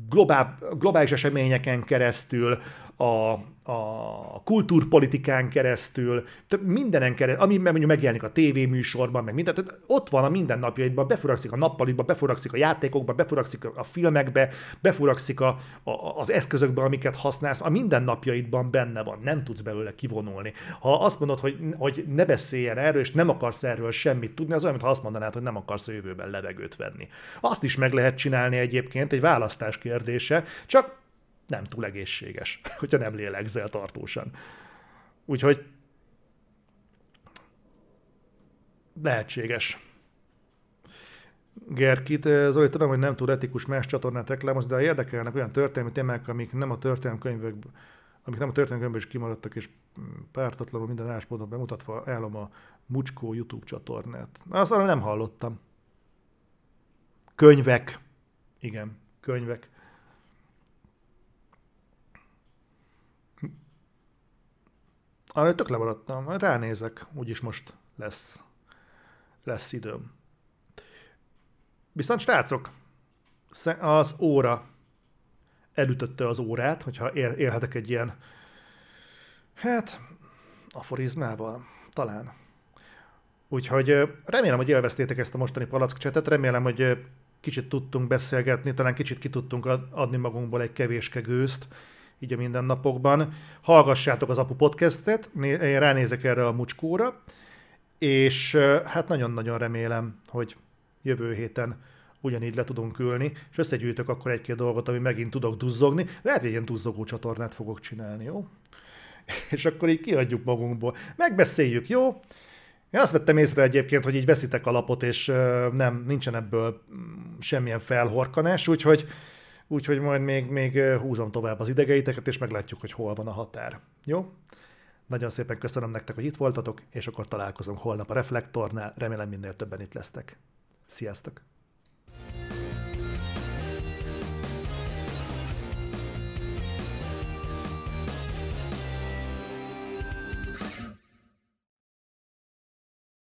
globál, globális eseményeken keresztül, a, a kultúrpolitikán keresztül, mindenen keresztül, ami mondjuk megjelenik a tévéműsorban, meg minden, tehát ott van a mindennapjaidban, befurakszik a nappalitba, befurakszik a játékokba, befurakszik a filmekbe, befurakszik a, a, az eszközökbe, amiket használsz, a mindennapjaidban benne van, nem tudsz belőle kivonulni. Ha azt mondod, hogy, hogy ne beszéljen erről, és nem akarsz erről semmit tudni, az olyan, mintha azt mondanád, hogy nem akarsz a jövőben levegőt venni. Azt is meg lehet csinálni egyébként, egy választás kérdése, csak nem túl egészséges, hogyha nem lélegzel tartósan. Úgyhogy lehetséges. Gerkit, Zoli, tudom, hogy nem túl etikus más csatornát reklámozni, de érdekelnek olyan történelmi témák, amik nem a történelmi könyvek, amik nem a történelmi is kimaradtak, és pártatlanul minden álláspontot bemutatva állom a Mucskó YouTube csatornát. Azt arra nem hallottam. Könyvek. Igen, könyvek. Arra tök lemaradtam, ránézek, úgyis most lesz, lesz időm. Viszont srácok, az óra elütötte az órát, hogyha él, élhetek egy ilyen, hát, aforizmával, talán. Úgyhogy remélem, hogy élveztétek ezt a mostani palackcsetet, remélem, hogy kicsit tudtunk beszélgetni, talán kicsit ki tudtunk adni magunkból egy kevéske gőzt, így a mindennapokban. Hallgassátok az Apu podcastet, én ránézek erre a mucskóra, és hát nagyon-nagyon remélem, hogy jövő héten ugyanígy le tudunk ülni, és összegyűjtök akkor egy-két dolgot, ami megint tudok duzzogni. Lehet, hogy ilyen duzzogó csatornát fogok csinálni, jó? És akkor így kiadjuk magunkból. Megbeszéljük, jó? Én azt vettem észre egyébként, hogy így veszitek alapot, és nem, nincsen ebből mm, semmilyen felhorkanás, úgyhogy úgyhogy majd még, még húzom tovább az idegeiteket, és meglátjuk, hogy hol van a határ. Jó? Nagyon szépen köszönöm nektek, hogy itt voltatok, és akkor találkozunk holnap a Reflektornál. Remélem minél többen itt lesztek. Sziasztok!